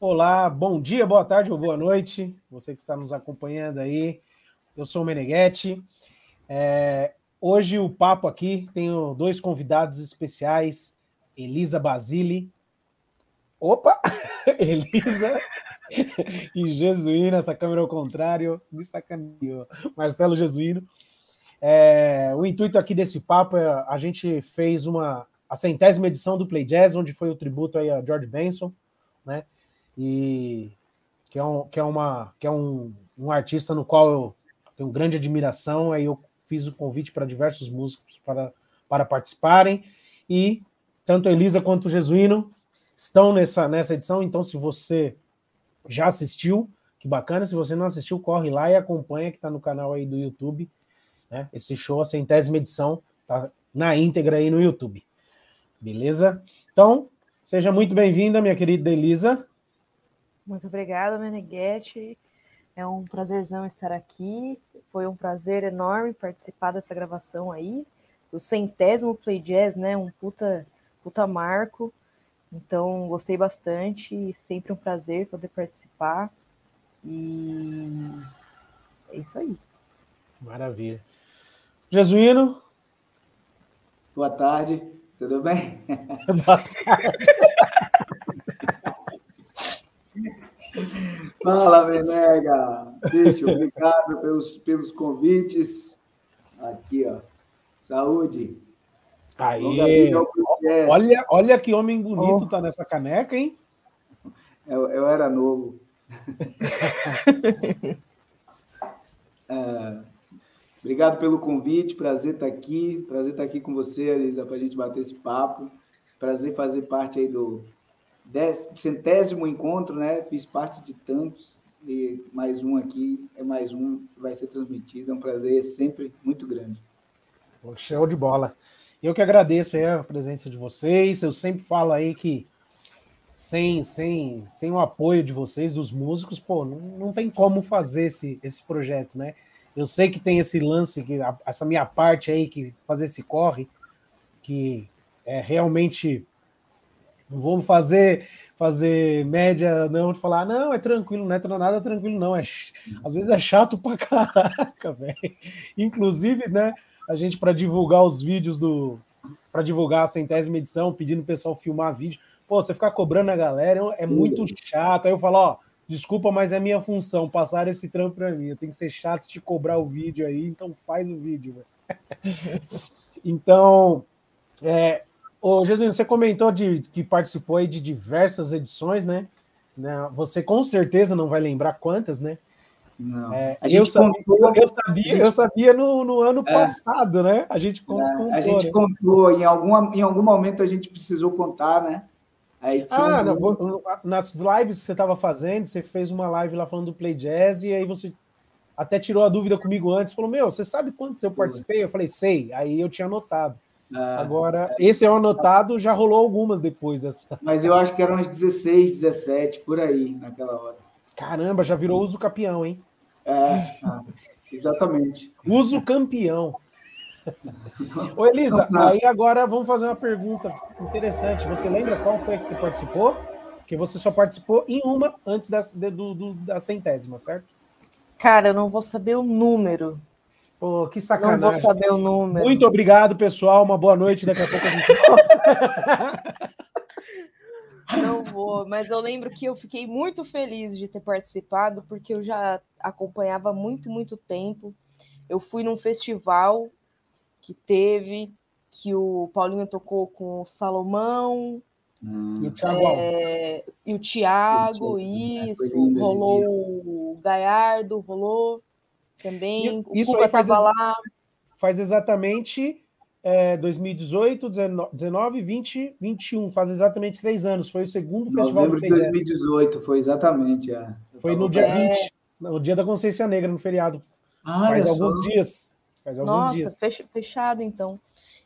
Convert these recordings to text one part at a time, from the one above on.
Olá, bom dia, boa tarde ou boa noite, você que está nos acompanhando aí. Eu sou o Meneghetti. É, hoje o papo aqui, tenho dois convidados especiais, Elisa Basile. Opa! Elisa e Jesuíno, essa câmera ao contrário, me sacaneou. Marcelo Jesuíno. É, o intuito aqui desse papo é a gente fez uma a centésima edição do Play Jazz, onde foi o tributo aí a George Benson, né? E que é, um, que é, uma, que é um, um artista no qual eu tenho grande admiração. Aí eu fiz o convite para diversos músicos para, para participarem. E tanto Elisa quanto o Jesuíno estão nessa, nessa edição. Então, se você já assistiu, que bacana. Se você não assistiu, corre lá e acompanha, que está no canal aí do YouTube. Né? Esse show, a centésima edição, tá na íntegra aí no YouTube. Beleza? Então, seja muito bem-vinda, minha querida Elisa. Muito obrigada, Meneghetti. É um prazerzão estar aqui. Foi um prazer enorme participar dessa gravação aí. O centésimo Play Jazz, né? Um puta, puta marco. Então, gostei bastante. Sempre um prazer poder participar. E é isso aí. Maravilha. Jesuíno? Boa tarde, tudo bem? Boa tarde. Fala, Menega! Bicho, obrigado pelos, pelos convites. Aqui, ó. Saúde. Aí, olha, olha que homem bonito oh. tá nessa caneca, hein? Eu, eu era novo. é, obrigado pelo convite, prazer estar aqui, prazer estar aqui com você, Elisa, para a gente bater esse papo. Prazer fazer parte aí do centésimo encontro, né? Fiz parte de tantos e mais um aqui é mais um que vai ser transmitido. É um prazer sempre muito grande. Show de bola. Eu que agradeço a presença de vocês. Eu sempre falo aí que sem, sem, sem o apoio de vocês, dos músicos, pô, não, não tem como fazer esse, esse projeto, né? Eu sei que tem esse lance, que essa minha parte aí, que fazer esse corre, que é realmente. Não vamos fazer fazer média, não, de falar, não, é tranquilo, não é nada tranquilo, não. É, às vezes é chato pra caraca, velho. Inclusive, né? a gente para divulgar os vídeos do. para divulgar a centésima edição, pedindo o pessoal filmar vídeo. Pô, você ficar cobrando a galera é muito chato. Aí eu falo, ó, desculpa, mas é minha função passar esse trampo para mim. Eu tenho que ser chato de cobrar o vídeo aí, então faz o vídeo. então, é, ô Jesus, você comentou de que participou aí de diversas edições, né? né? Você com certeza não vai lembrar quantas, né? Não. É, eu, sabia, contou, eu, sabia, gente, eu sabia no, no ano é, passado, né? A gente contou. É, a gente né? contou, em, alguma, em algum momento a gente precisou contar, né? Aí ah, um... nas lives que você estava fazendo, você fez uma live lá falando do Play Jazz, e aí você até tirou a dúvida comigo antes, falou: Meu, você sabe quantos eu participei? Eu falei: Sei, aí eu tinha anotado. Ah, Agora, é. esse é o anotado, já rolou algumas depois dessa. Mas eu acho que eram uns 16, 17, por aí, naquela hora. Caramba, já virou uso campeão, hein? É, exatamente. Uso campeão. Ô, Elisa, aí agora vamos fazer uma pergunta interessante. Você lembra qual foi a que você participou? Porque você só participou em uma antes da, do, do, da centésima, certo? Cara, eu não vou saber o número. Pô, que sacanagem. Não vou saber o número. Muito obrigado, pessoal. Uma boa noite. Daqui a pouco a gente volta. Não vou, mas eu lembro que eu fiquei muito feliz de ter participado, porque eu já acompanhava muito, muito tempo. Eu fui num festival que teve, que o Paulinho tocou com o Salomão. Hum, e o Thiago, é, e o Thiago né? isso, rolou o Gaiardo, rolou também. Isso, o isso faz, lá. faz exatamente é, 2018, 19, 20, 21, faz exatamente três anos. Foi o segundo festival Novembro de 2018, foi exatamente. É. Foi no dia é... 20, no dia da Consciência Negra, no feriado. Ah, faz alguns só. dias. Faz alguns Nossa, dias. fechado então.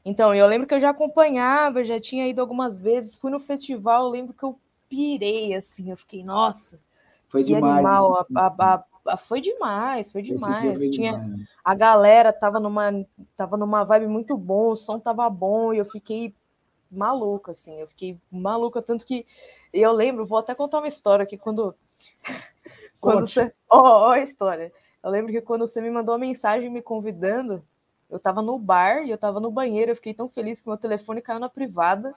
Então, eu lembro que eu já acompanhava, já tinha ido algumas vezes, fui no festival, eu lembro que eu pirei, assim, eu fiquei, nossa, foi demais. Animal, a, a, ah, foi demais, foi demais. Foi Tinha demais. Né? a galera tava numa tava numa vibe muito bom, o som tava bom e eu fiquei maluca, assim. Eu fiquei maluca, tanto que eu lembro, vou até contar uma história que quando. quando você. Ó, oh, oh, a história. Eu lembro que quando você me mandou uma mensagem me convidando, eu tava no bar e eu tava no banheiro, eu fiquei tão feliz que meu telefone caiu na privada,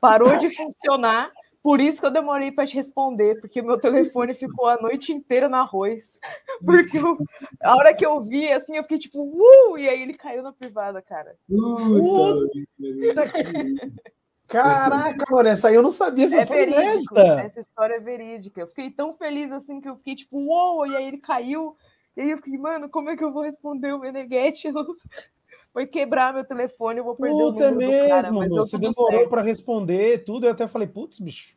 parou de funcionar. Por isso que eu demorei para te responder, porque meu telefone ficou a noite inteira no arroz. Porque eu, a hora que eu vi, assim, eu fiquei tipo, uh! E aí ele caiu na privada, cara. Caraca, mano, essa aí eu não sabia, essa é foi verídico, Essa história é verídica. Eu fiquei tão feliz assim que eu fiquei tipo, uou! E aí ele caiu. E aí eu fiquei, mano, como é que eu vou responder o Meneghetti? Foi quebrar meu telefone, eu vou perder Puta, o número é mesmo, cara, Você demorou para responder tudo, eu até falei, putz, bicho,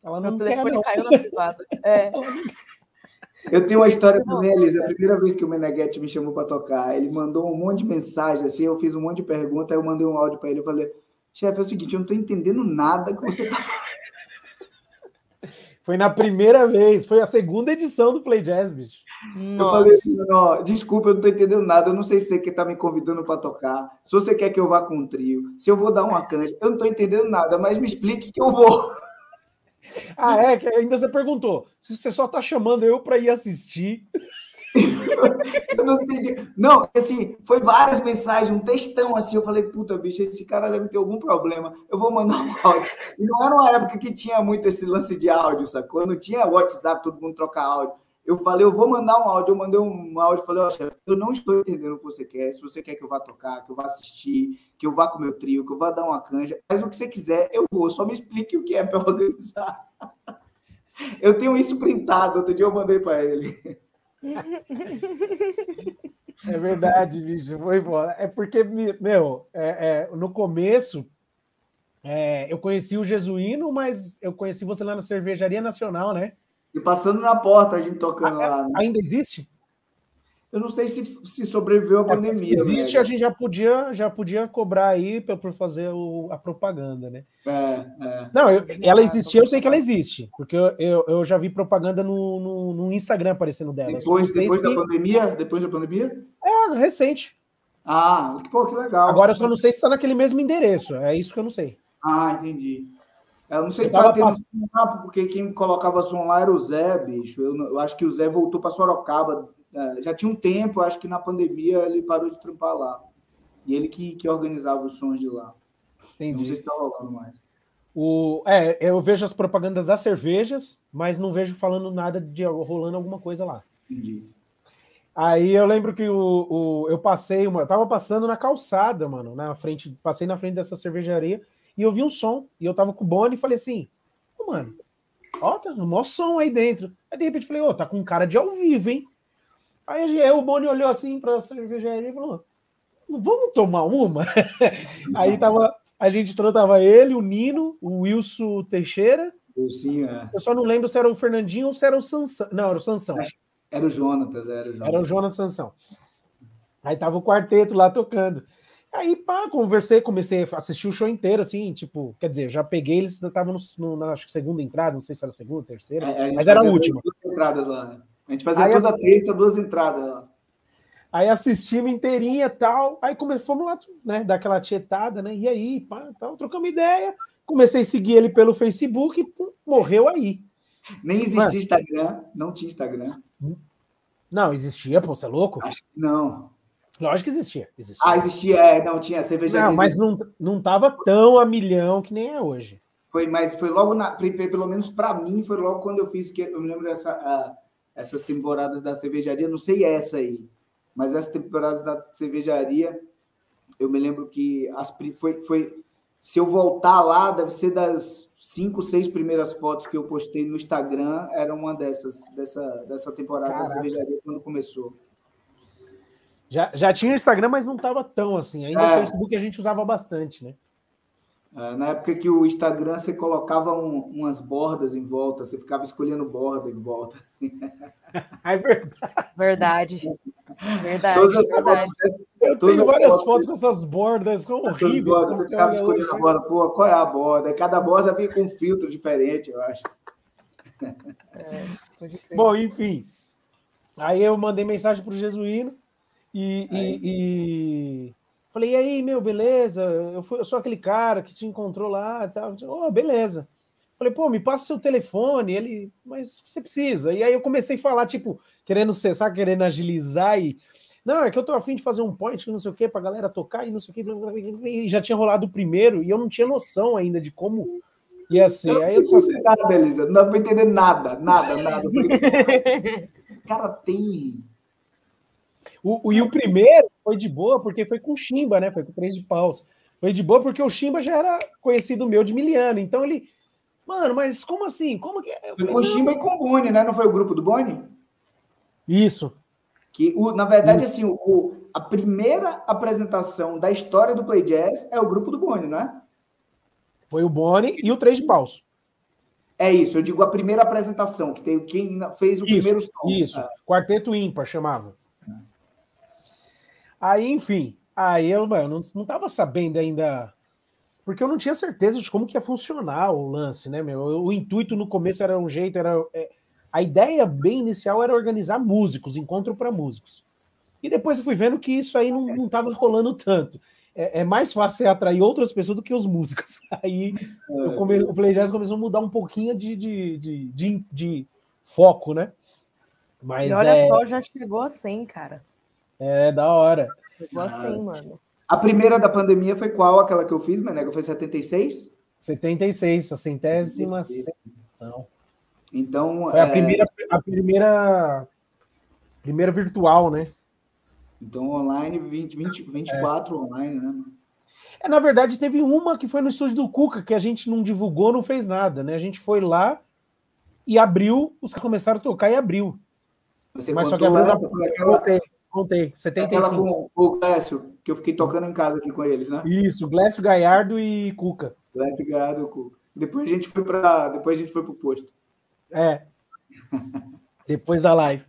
ela não meu telefone quer, não. caiu na privada. É. Eu tenho uma história também, Elisa. A primeira vez que o Meneghetti me chamou para tocar, ele mandou um monte de mensagem, assim, eu fiz um monte de perguntas, aí eu mandei um áudio para ele, eu falei, chefe, é o seguinte, eu não estou entendendo nada que você está falando. Foi na primeira vez, foi a segunda edição do Play Jazz, bicho. Nossa. Eu falei assim, ó, desculpa, eu não tô entendendo nada, eu não sei se você que tá me convidando para tocar, se você quer que eu vá com um trio, se eu vou dar uma canja, eu não tô entendendo nada, mas me explique que eu vou. Ah, é? Que ainda você perguntou, se você só tá chamando eu para ir assistir eu não entendi. Não, assim, foi várias mensagens, um textão assim. Eu falei, puta, bicho, esse cara deve ter algum problema. Eu vou mandar um áudio. E não era uma época que tinha muito esse lance de áudio, sabe? Quando tinha WhatsApp, todo mundo trocar áudio. Eu falei, eu vou mandar um áudio. Eu mandei um áudio falei, ó, eu não estou entendendo o que você quer. Se você quer que eu vá tocar, que eu vá assistir, que eu vá com o meu trio, que eu vá dar uma canja, faz o que você quiser, eu vou. Só me explique o que é para organizar. Eu tenho isso printado. Outro dia eu mandei para ele. É verdade, bicho. Foi embora. É porque, meu, é, é, no começo é, eu conheci o Jesuíno, mas eu conheci você lá na Cervejaria Nacional, né? E passando na porta, a gente tocando ah, lá. Né? Ainda existe? Eu não sei se, se sobreviveu à é, pandemia. existe, velho. a gente já podia, já podia cobrar aí por fazer o, a propaganda, né? É, é. Não, eu, ela existia, eu sei que ela existe, porque eu, eu, eu já vi propaganda no, no, no, Instagram aparecendo dela. Depois, depois da pandemia? Depois da pandemia? É, recente. Ah, pô, que legal. Agora eu só não sei se está naquele mesmo endereço, é isso que eu não sei. Ah, entendi. Eu não sei eu se está tendo passando... porque quem colocava som lá era o Zé, bicho. Eu, eu acho que o Zé voltou para Sorocaba já tinha um tempo, acho que na pandemia ele parou de trampar lá. E ele que, que organizava os sons de lá. Entendi. Não sei se está rolando mais. O, é, eu vejo as propagandas das cervejas, mas não vejo falando nada de rolando alguma coisa lá. Entendi. Aí eu lembro que o, o, eu passei, uma, eu tava passando na calçada, mano, na frente, passei na frente dessa cervejaria e eu vi um som. E eu tava com o Boni e falei assim: oh, mano, ó, tá um maior som aí dentro. Aí de repente falei: Ô, oh, tá com cara de ao vivo, hein? Aí, aí o Boni olhou assim para a cervejaria e falou: Vamos tomar uma? aí tava, a gente tava ele, o Nino, o Wilson Teixeira. Wilson, é. Eu só não lembro se era o Fernandinho ou se era o Sansão. Não, era o Sansão. Era o Jonatas, era o Jonatas. Era o Jonas Sansão. Aí tava o quarteto lá tocando. Aí, pá, conversei, comecei a assistir o show inteiro, assim, tipo, quer dizer, já peguei eles, estavam na acho, segunda entrada, não sei se era a segunda, terceira, é, mas era a última. Duas entradas lá, né? A gente fazia aí, toda terça, duas entradas lá. Aí assistimos inteirinha e tal. Aí fomos lá, né? Dar aquela tietada, né? E aí, pá, tal, trocamos ideia. Comecei a seguir ele pelo Facebook e pum, morreu aí. Nem existia Mano, Instagram, não tinha Instagram. Não, existia, pô, você é louco? Acho que não. Lógico que existia. existia. Ah, existia, é, não tinha cervejaria. Não, mas não, não tava tão a milhão que nem é hoje. Foi, mas foi logo na, pelo menos para mim, foi logo quando eu fiz que eu me lembro dessa. Essas temporadas da cervejaria, não sei essa aí, mas essas temporadas da cervejaria, eu me lembro que as, foi, foi. Se eu voltar lá, deve ser das cinco, seis primeiras fotos que eu postei no Instagram, era uma dessas, dessa, dessa temporada Caraca. da cervejaria quando começou. Já, já tinha Instagram, mas não estava tão assim. Ainda é. o Facebook a gente usava bastante, né? É, na época que o Instagram você colocava um, umas bordas em volta, você ficava escolhendo borda em volta. É verdade. Verdade. Verdade. Todas verdade. Fotos, eu tenho várias fotos, fotos com essas bordas são horríveis. Bordas, você ficava escolhendo a borda. Pô, qual é a borda? Cada borda vinha com um filtro diferente, eu acho. É, Bom, enfim. Aí eu mandei mensagem para o Jesuíno e, e, e Falei, e aí, meu, beleza? Eu, fui, eu sou aquele cara que te encontrou lá e tal. Oh, beleza. Falei, pô, me passa seu telefone. Ele, mas você precisa. E aí eu comecei a falar, tipo, querendo cessar, querendo agilizar e. Não, é que eu tô afim de fazer um point, não sei o quê, pra galera tocar e não sei o quê. E já tinha rolado o primeiro e eu não tinha noção ainda de como ia ser. Eu aí eu só. Nada, Beleza, não vou entender nada, nada, nada. cara, tem o, o, e o primeiro foi de boa porque foi com o Chimba, né? Foi com três de paus. Foi de boa porque o Chimba já era conhecido meu de miliano. Então ele. Mano, mas como assim? Como que. É? foi com o Chimba e com o Boni, né? Não foi o grupo do Boni? Isso. Que, o, na verdade, Isso. assim, o, a primeira apresentação da história do Play Jazz é o grupo do Boni, não é? Foi o Boni e o Três de Paus. É isso, eu digo a primeira apresentação, que tem quem fez o isso, primeiro som. Isso, é. Quarteto Ímpar chamava. Aí, enfim, aí eu, mano, não, não tava sabendo ainda. Porque eu não tinha certeza de como que ia funcionar o lance, né, meu? O intuito no começo era um jeito, era. É, a ideia bem inicial era organizar músicos, encontro para músicos. E depois eu fui vendo que isso aí não, não tava rolando tanto. É, é, mais fácil você atrair outras pessoas do que os músicos. Aí come, o Play Jazz começou a mudar um pouquinho de, de, de, de, de foco, né? Mas e olha é... só, já chegou a 100, cara. É, da hora. Chegou a 100, mano. A primeira da pandemia foi qual? Aquela que eu fiz, Menega? Foi 76? 76, a centésima sessão. Então. Foi é... a primeira, a primeira. Primeira virtual, né? Então, online, 20, 20, 24 é. online, né? É, na verdade, teve uma que foi no estúdio do Cuca, que a gente não divulgou, não fez nada, né? A gente foi lá e abriu, os que começaram a tocar e abriu. Você Mas só que essa, na... aquela... Contei, 75. Com o Glécio, que eu fiquei tocando em casa aqui com eles, né? Isso, Glécio Gaiardo e Cuca. Glécio Gaiardo e Cuca. Depois a gente foi para, depois a gente foi pro posto. É. depois da live.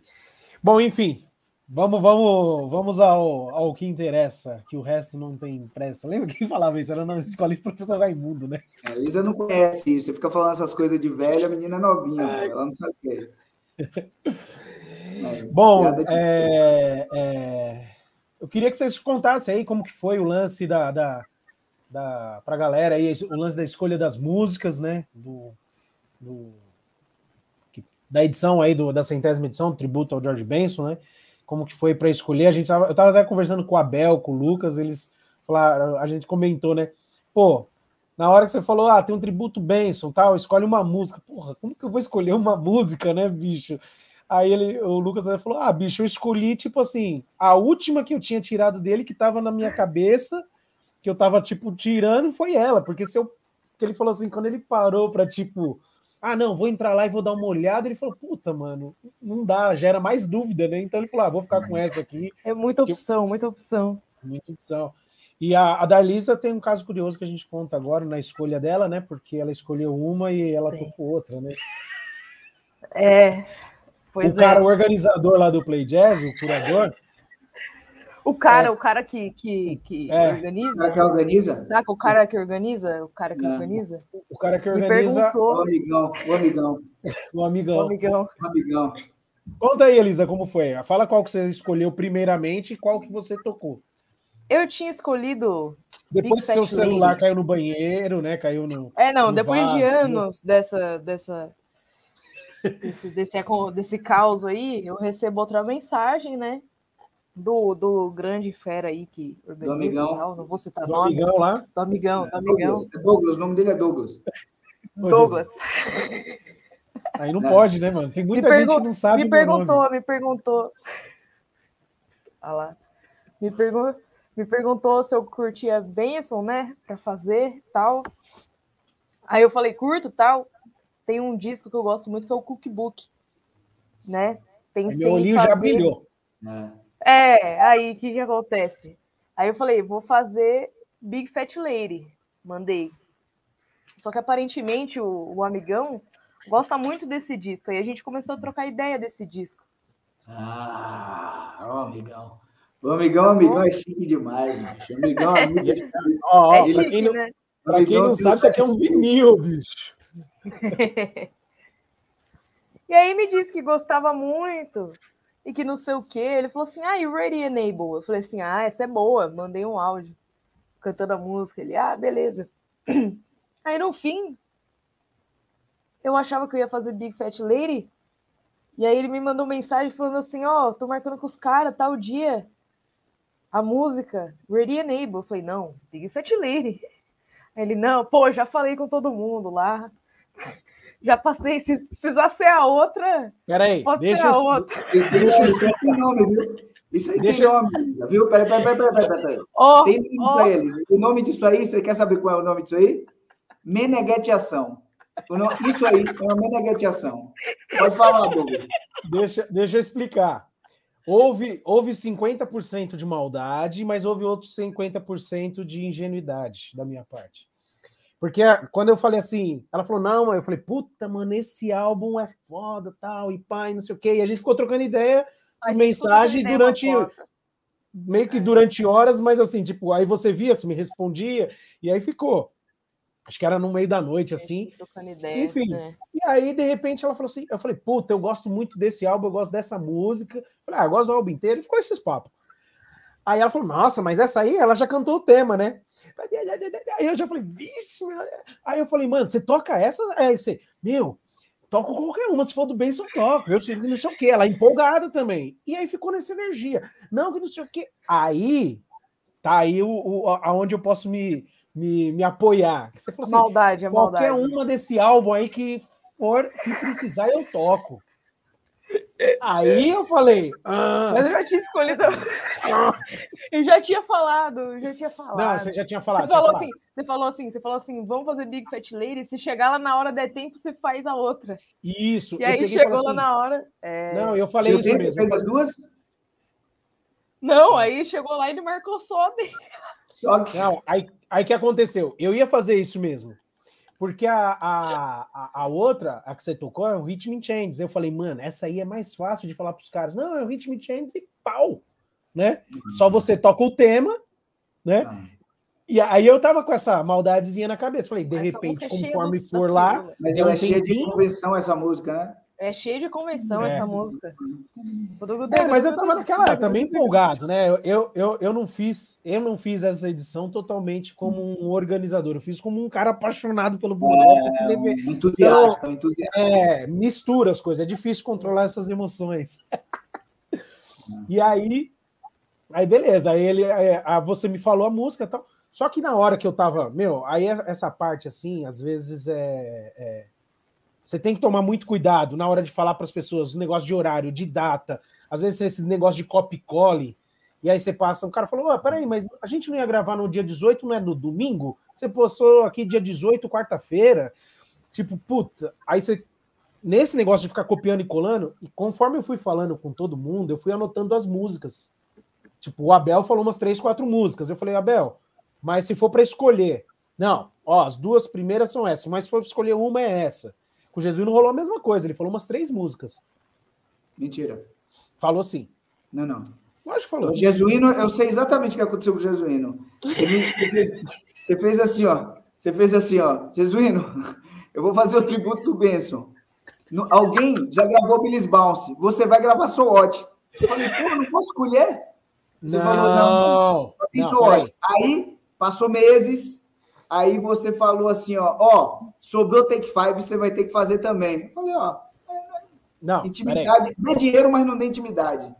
Bom, enfim, vamos, vamos, vamos ao, ao que interessa, que o resto não tem pressa. Lembra quem falava isso? Era na escola do professor Raimundo, né? A Elisa não conhece isso. Você fica falando essas coisas de velha, a menina é novinha, ela não sabe o que é. Bom, é, é, eu queria que vocês contassem aí como que foi o lance da, da, da para a galera aí, o lance da escolha das músicas, né? Do, do da edição aí do, da centésima edição, tributo ao George Benson, né? Como que foi para escolher? A gente tava, eu estava até conversando com o Abel, com o Lucas, eles falaram, a gente comentou, né? Pô, na hora que você falou, ah, tem um tributo Benson, tal, escolhe uma música. Porra, como que eu vou escolher uma música, né, bicho? Aí ele, o Lucas falou: Ah, bicho, eu escolhi, tipo assim, a última que eu tinha tirado dele, que tava na minha cabeça, que eu tava, tipo, tirando, foi ela. Porque se eu. Porque ele falou assim, quando ele parou pra, tipo, ah, não, vou entrar lá e vou dar uma olhada, ele falou, puta, mano, não dá, gera mais dúvida, né? Então ele falou, ah, vou ficar com essa aqui. É muita opção, eu... muita opção. Muita opção. E a, a Darlisa tem um caso curioso que a gente conta agora na escolha dela, né? Porque ela escolheu uma e ela Sim. tocou outra, né? É, Pois o cara, é. o organizador lá do Play Jazz, o curador. O cara, é. o cara que, que, que é. organiza. O cara que organiza? Saca? O cara que organiza? O cara que é. organiza? O cara que organiza. O amigão, o amigão. O amigão. O amigão. O amigão. Conta aí, Elisa, como foi? Fala qual que você escolheu primeiramente e qual que você tocou. Eu tinha escolhido. Depois que seu celular caiu no banheiro, né? Caiu no. É, não, no depois vaso, de anos dessa, dessa desse, desse, desse caos aí, eu recebo outra mensagem, né? Do, do grande fera aí que organiza do amigão. Tal, não vou citar do nome. amigão lá? Do amigão, do amigão. Douglas, é Douglas, o nome dele é Douglas. Douglas. Aí não, não, pode, né, mano? Tem muita gente que não sabe. Me perguntou, nome. me perguntou. Olha lá. Me, pergun me perguntou se eu curtia Benson, né? Pra fazer tal. Aí eu falei, curto tal tem um disco que eu gosto muito que é o Cookbook, né? Pensei meu olhinho fazer... já brilhou. É, é aí o que, que acontece? Aí eu falei, vou fazer Big Fat Lady. Mandei. Só que aparentemente o, o amigão gosta muito desse disco. Aí a gente começou a trocar ideia desse disco. Ah, ó, amigão. O amigão, amigão é chique demais, bicho. O amigão é muito chique. Ó, é pra quem não, né? pra quem não sabe, isso aqui é um vinil, bicho. E aí me disse que gostava muito e que não sei o que. Ele falou assim: ah, you ready enable? Eu falei assim: ah, essa é boa. Mandei um áudio. cantando a música. Ele, ah, beleza. Aí no fim, eu achava que eu ia fazer Big Fat Lady. E aí ele me mandou mensagem falando assim: Ó, oh, tô marcando com os caras tal dia. A música, Ready and Able. Eu falei: Não, Big Fat Lady. Aí ele: Não, pô, já falei com todo mundo lá. Já passei. Se precisar ser a outra. Peraí, pode deixa ser a eu. outra. Deixa isso aí tem nome, viu? Isso aí Deixa tem nome, viu? Peraí, peraí, peraí, peraí, peraí. peraí. Ó, Tem nome ó. pra ele. O nome disso aí, você quer saber qual é o nome disso aí? Menegueteação. Isso aí é uma menegueteação. Pode falar, Douglas. Deixa, deixa eu explicar. Houve, houve 50% de maldade, mas houve outros 50% de ingenuidade da minha parte. Porque quando eu falei assim, ela falou, não, eu falei, puta, mano, esse álbum é foda, tal, e pai, não sei o quê. E a gente ficou trocando ideia, mensagem durante- meio que durante horas, mas assim, tipo, aí você via, você me respondia, e aí ficou. Acho que era no meio da noite, assim. ideia, Enfim. né? E aí, de repente, ela falou assim: eu falei, puta, eu gosto muito desse álbum, eu gosto dessa música. Eu falei, ah, eu gosto do álbum inteiro, e ficou esses papos. Aí ela falou, nossa, mas essa aí, ela já cantou o tema, né? Aí eu já falei, vixe, aí eu falei, mano, você toca essa? Aí você, meu, toco qualquer uma, se for do bem, eu toco. Eu sei que não sei o quê. Ela empolgada também. E aí ficou nessa energia. Não, que não sei o quê. Aí, tá aí o, o, aonde eu posso me, me, me apoiar. Você falou assim, maldade, a qualquer maldade. uma desse álbum aí que for que precisar eu toco. Aí eu falei, ah, Mas eu já tinha escolhido. eu já tinha falado, eu já tinha falado. não, você já tinha falado. Você tinha falou falado. assim, você falou assim, você falou assim, vamos fazer Big Fat Lady, se chegar lá na hora der tempo, você faz a outra. Isso. E eu aí e chegou falei lá assim, na hora. é, Não, eu falei Deu isso mesmo. Fez as duas? Não, aí chegou lá e ele marcou só a dele. Só que. Não, aí, aí que aconteceu? Eu ia fazer isso mesmo. Porque a, a, a, a outra, a que você tocou, é o Rhythm Changes. Eu falei, mano, essa aí é mais fácil de falar pros caras. Não, é o Rhythm Changes e pau, né? Só você toca o tema, né? Ah, E aí eu tava com essa maldadezinha na cabeça. Falei, de Essa repente, é conforme for lá, pílulas. Mas ela um é cheia de convenção, essa música, né? É cheio de convenção É. essa música. É, mas eu tava naquela também empolgado, né? Eu, eu, eu, não fiz, eu não fiz essa edição totalmente como um organizador, eu fiz como um cara apaixonado pelo Blue Nossa, que deve- Um entusiasta, um entusiasta. é, mistura as coisas, é difícil controlar essas emoções. e aí, aí beleza, aí ele, é, a- você me falou a música e tal. Só que na hora que eu tava, meu, aí é- essa parte assim, às vezes é, é- você tem que tomar muito cuidado na hora de falar para as pessoas o negócio de horário, de data, às vezes esse negócio de copy cole. E aí você passa, o cara falou: "Ah, peraí, mas a gente não ia gravar no dia 18, não é no domingo? Você postou aqui dia 18, quarta-feira. Tipo, puta, aí você. Nesse negócio de ficar copiando e colando, e conforme eu fui falando com todo mundo, eu fui anotando as músicas. Tipo, o Abel falou umas três, quatro músicas. Eu falei, Abel, mas se for para escolher, não, ó, as duas primeiras são essas, mas se for pra escolher uma é essa. O Jesus não rolou a mesma coisa, ele falou umas três músicas. Mentira. Falou sim. Não, não. Lógico que falou. O Jesuíno, eu sei exatamente o que aconteceu com o Jesuíno. Você, me- você fez, você fez assim, ó. Você fez assim, ó. Jesuíno, eu vou fazer o tributo do Benson. No- alguém já gravou Billy's Bounce. Você vai gravar So What. Eu falei, pô, não posso escolher? Você não, falou, não, Fiz não. What. Aí, passou meses. Aí você falou assim, ó. Ó, sobrou Take Five, você vai ter que fazer também. Eu falei, ó. Não. Intimidade. Dê dinheiro, mas não dê intimidade.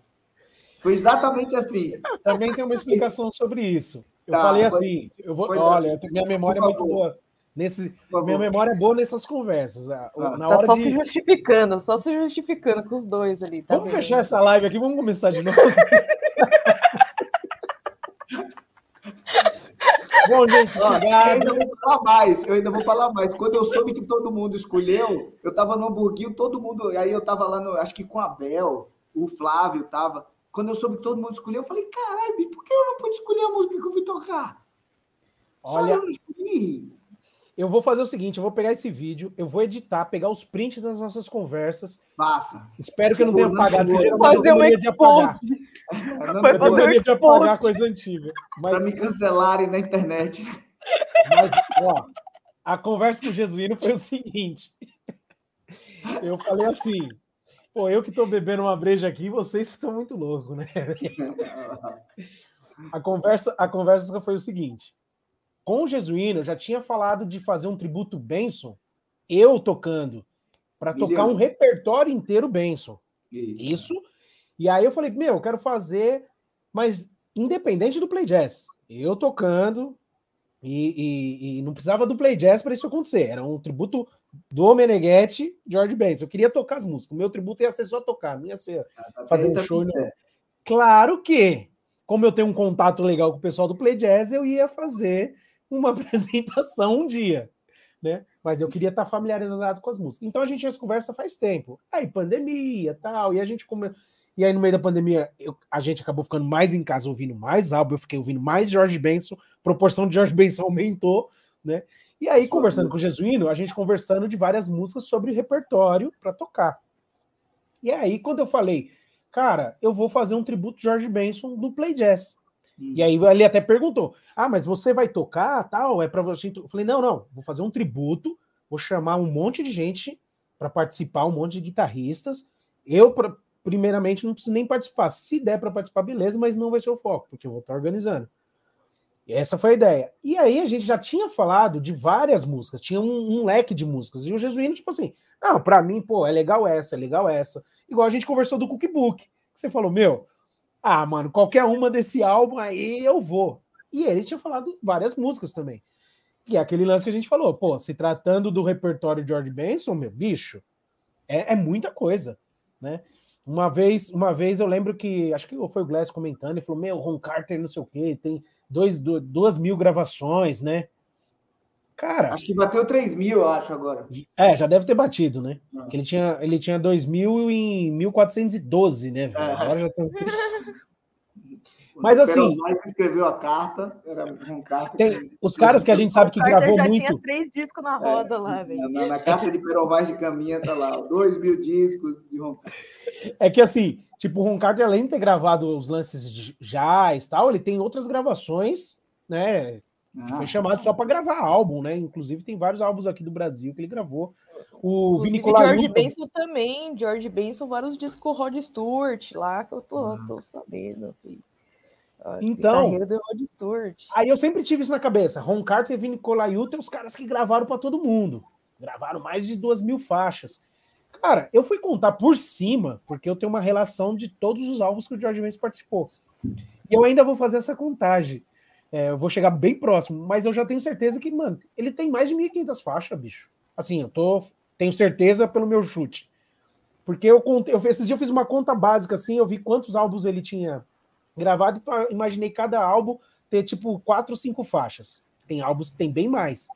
Foi exatamente assim. Também tem uma explicação sobre isso. Eu Tá, falei assim, eu vou, olha, tenho- minha memória é muito boa. Nesse, minha memória é boa nessas conversas. Ah, Na Tá hora só de. se justificando, só se justificando com os dois ali. Tá Vamos vendo? fechar essa live aqui, vamos começar de novo. Bom, gente, Ó, eu obrigado. ainda vou falar mais, eu ainda vou falar mais. Quando eu soube que todo mundo escolheu, eu tava no hamburguinho, todo mundo. Aí eu tava lá, no, acho que com a Bel, o Flávio tava. Quando eu soube que todo mundo escolheu, eu falei, caralho, por que eu não pude escolher a música que eu fui tocar? Só Olha, eu não escolhi. Eu vou fazer o seguinte: eu vou pegar esse vídeo, eu vou editar, pegar os prints das nossas conversas. Passa. Espero que eu não tenha Tipo, apagado, não geralmente eu Fazer tenho um expose. Eu fazer um de apagar coisa antiga. Para Mas, me cancelarem na internet. mas, ó, a conversa com o Jesuíno foi o seguinte: eu falei assim. Pô, eu que tô bebendo uma breja aqui, vocês estão muito loucos, né? A conversa, a conversa foi o seguinte: com o Jesuíno, eu já tinha falado de fazer um tributo Benson, eu tocando, para tocar um repertório inteiro Benson. Isso. Isso. E aí eu falei, meu, eu quero fazer, mas independente do play jazz, eu tocando, e, e, e, não precisava do play jazz para isso acontecer. Era um tributo do Meneghetti, George Benson. Eu queria tocar as músicas. O meu tributo ia ser só tocar, não ia ser ah, tá fazer um show. Não. Claro que, como eu tenho um contato legal com o pessoal do play jazz, eu ia fazer uma apresentação um dia, né? Mas eu queria estar familiarizado com as músicas. Então a gente já conversa faz tempo. Aí pandemia, tal, e a gente come... E aí, no meio da pandemia, eu, a gente acabou ficando mais em casa ouvindo mais álbum, eu fiquei ouvindo mais George Benson, proporção de George Benson aumentou, né? E aí, conversando com o Jesuíno, a gente conversando de várias músicas sobre repertório para tocar. E aí, quando eu falei, cara, eu vou fazer um tributo de George Benson no Play Jazz. E aí ele até perguntou: Ah, mas você vai tocar tal? É para você. Eu falei: Não, não, vou fazer um tributo, vou chamar um monte de gente para participar, um monte de guitarristas. Eu, primeiramente, não preciso nem participar. Se der para participar, beleza, mas não vai ser o foco, porque eu vou estar organizando. E essa foi a ideia. E aí a gente já tinha falado de várias músicas, tinha um, um leque de músicas. E o Jesuíno, tipo assim, não, para mim, pô, é legal essa, é legal essa. Igual a gente conversou do Cookbook, que você falou, meu, ah, mano, qualquer uma desse álbum aí eu vou. E ele tinha falado várias músicas também. E é aquele lance que a gente falou, pô, se tratando do repertório de George Benson, meu bicho, é, é muita coisa, né? Uma vez, uma vez eu lembro que, acho que foi o Glass comentando, e falou: Meu, Ron Carter, não sei o quê, tem dois, duas mil gravações, né? Cara. Acho que bateu 3 mil, eu acho, agora. É, já deve ter batido, né? Ah. Porque ele tinha, ele tinha 2 mil em 1412, né, velho? É. Agora já tem. Mas assim. Mais escreveu a carta, era um carta. Tem, que... Os caras que a gente sabe que gravou já muito. Tinha três discos na roda é, lá, velho. Na, na, carta de Peromais de Caminha tá lá, dois mil discos de Ron É que assim, tipo, o Ron Carter, além de ter gravado os lances de jazz e tal, ele tem outras gravações, né? Ah, foi chamado só para gravar álbum, né? Inclusive tem vários álbuns aqui do Brasil que ele gravou. O Vini George Benson também, George Benson, vários discos com o Rod Stewart lá, que eu tô, ah. tô sabendo, filho. Então, aí eu sempre tive isso na cabeça. Ron Carter e Vini Colaiuta os caras que gravaram para todo mundo. Gravaram mais de duas mil faixas. Cara, eu fui contar por cima, porque eu tenho uma relação de todos os álbuns que o George Benson participou. E eu ainda vou fazer essa contagem. É, eu vou chegar bem próximo, mas eu já tenho certeza que, mano, ele tem mais de 1.500 faixas, bicho. Assim, eu tô, tenho certeza pelo meu chute. Porque eu contei, eu, esses dias eu fiz uma conta básica, assim, eu vi quantos álbuns ele tinha gravado e imaginei cada álbum ter tipo quatro cinco faixas. Tem álbuns que tem bem mais.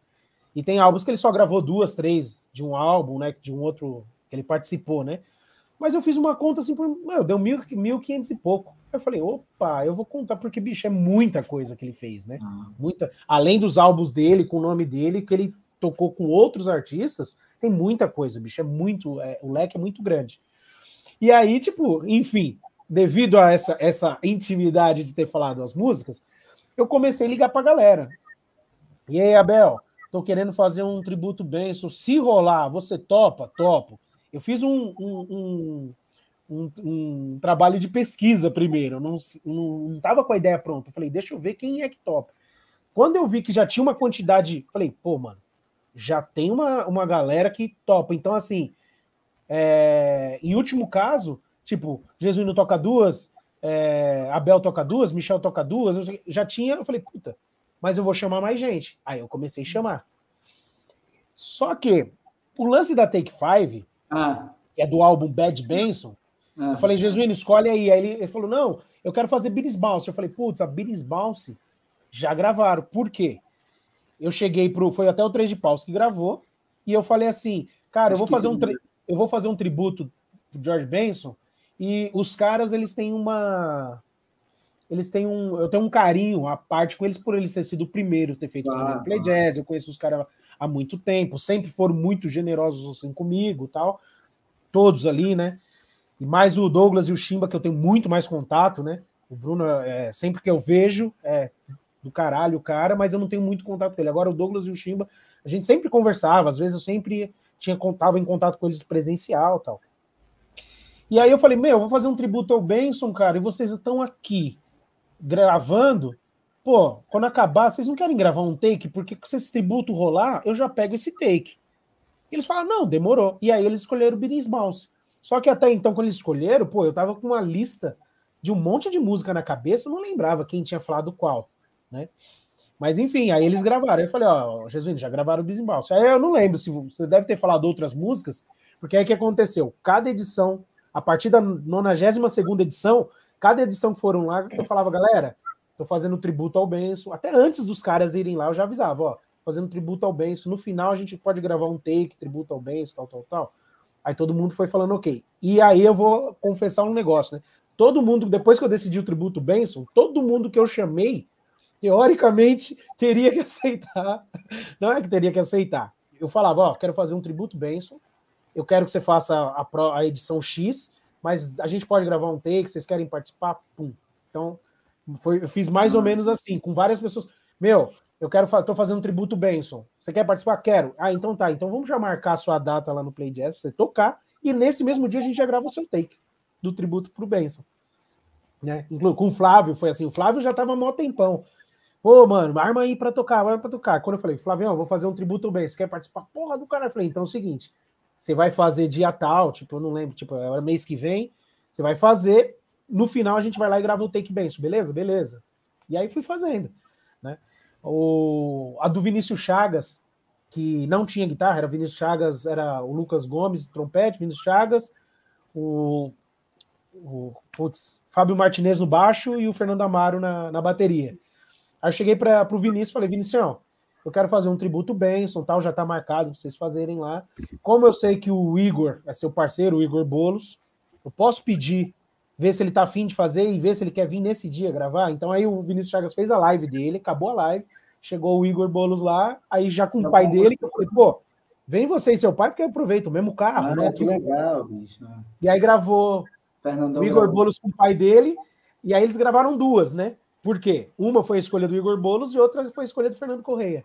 E tem álbuns que ele só gravou duas, três de um álbum, né? De um outro que ele participou, né? Mas eu fiz uma conta assim, por, meu, deu mil, mil quinhentos e pouco. Eu falei, opa, eu vou contar, porque, bicho, é muita coisa que ele fez, né? Ah. Muita. Além dos álbuns dele, com o nome dele, que ele tocou com outros artistas, tem muita coisa, bicho. É muito. É, o leque é muito grande. E aí, tipo, enfim, devido a essa, essa intimidade de ter falado as músicas, eu comecei a ligar pra galera. E aí, Abel, tô querendo fazer um tributo Benson. Se rolar, você topa? Topo. Eu fiz um, um, um, um, trabalho de pesquisa primeiro. Eu não, não, não tava com a ideia pronta. Eu falei, deixa eu ver quem é que topa. Quando eu vi que já tinha uma quantidade, falei, pô, mano, já tem uma, uma galera que topa. Então, assim, é, em último caso, Tipo, Jesuíno toca duas, é, Abel toca duas, Michel toca duas. Eu já tinha, eu falei, puta, mas eu vou chamar mais gente. Aí eu comecei a chamar. Só que o lance da Take Five, ah. que é do álbum Bad Benson, ah. eu falei, Jesuíno, escolhe aí. Aí ele, ele falou, não, eu quero fazer Beatles Bounce. Eu falei, putz, a Beatles Bounce já gravaram. Por quê? Eu cheguei pro. Foi até o 3 de Paus que gravou. E eu falei assim, cara, eu vou fazer um, eu vou fazer um tributo pro George Benson e os caras, eles têm uma. Eles têm um. Eu tenho um carinho à parte com eles por eles terem sido o primeiro ter feito ah, o Play ah. Jazz. Eu conheço os caras há muito tempo, sempre foram muito generosos assim, comigo tal. Todos ali, né? E mais o Douglas e o Chimba, que eu tenho muito mais contato, né? O Bruno, é, sempre que eu vejo, é do caralho o cara, mas eu não tenho muito contato com ele. Agora o Douglas e o Chimba, a gente sempre conversava, às vezes eu sempre tinha tava em contato com eles presencial tal. E aí eu falei, meu, eu vou fazer um tributo ao Benson, cara, e vocês estão aqui gravando, pô, quando acabar, vocês não querem gravar um take? Porque se esse tributo rolar, eu já pego esse take. Eles falaram, não, demorou. E aí eles escolheram o Beatles Mouse. Só que até então, quando eles escolheram, pô, eu tava com uma lista de um monte de música na cabeça, eu não lembrava quem tinha falado qual, né? Mas enfim, aí eles gravaram. Eu falei, ó, Jesus, já gravaram o Beatles Mouse. Aí eu não lembro se você deve ter falado outras músicas, porque aí o que aconteceu? Cada edição, a partir da 92 edição, cada edição que foram lá, eu falava, galera, tô fazendo tributo ao Benção. Até antes dos caras irem lá, eu já avisava, ó, fazendo tributo ao Benção. No final a gente pode gravar um take, tributo ao Benção, tal, tal, tal. Aí todo mundo foi falando ok. E aí eu vou confessar um negócio, né? Todo mundo, depois que eu decidi o tributo Benson, todo mundo que eu chamei, teoricamente, teria que aceitar. Não é que teria que aceitar. Eu falava, ó, quero fazer um tributo Benson, eu quero que você faça a, a edição X, mas a gente pode gravar um take, vocês querem participar? Pum. Então, foi, eu fiz mais ou menos assim, com várias pessoas. Meu, eu quero, tô fazendo um tributo Benson. Você quer participar? Quero. Ah, então tá. Então vamos já marcar a sua data lá no Play Jazz pra você tocar. E nesse mesmo dia a gente já grava o seu take do tributo pro Benson. Né? Com o Flávio foi assim. O Flávio já tava mó tempão. Ô, mano, arma aí pra tocar, arma pra tocar. Quando eu falei, Flávio, vou fazer um tributo ao Benson. Quer participar? Porra do cara. Eu falei, então é o seguinte. Você vai fazer dia tal, tipo, eu não lembro, tipo, é mês que vem. Você vai fazer. No final a gente vai lá e grava o take Benson, beleza? Beleza. E aí fui fazendo. O, a do Vinícius Chagas, que não tinha guitarra, era Vinícius Chagas, era o Lucas Gomes, trompete, Vinícius Chagas, o, o putz, Fábio Martinez no baixo e o Fernando Amaro na, na bateria. Aí eu cheguei para o Vinícius e falei, Vinícius, eu quero fazer um tributo Benson, tal, já está marcado para vocês fazerem lá. Como eu sei que o Igor é seu parceiro, o Igor Bolos, eu posso pedir, ver se ele está afim de fazer e ver se ele quer vir nesse dia gravar. Então aí o Vinícius Chagas fez a live dele, acabou a live, Chegou o Igor Bolos lá, aí já com o pai dele, que eu falei, pô, vem você e seu pai, porque eu aproveito o mesmo carro, ah, né? Que legal, bicho. E aí gravou Fernando o Igor Bolos com o pai dele, e aí eles gravaram duas, né? Por quê? Uma foi a escolha do Igor Bolos e outra foi a escolha do Fernando Correia.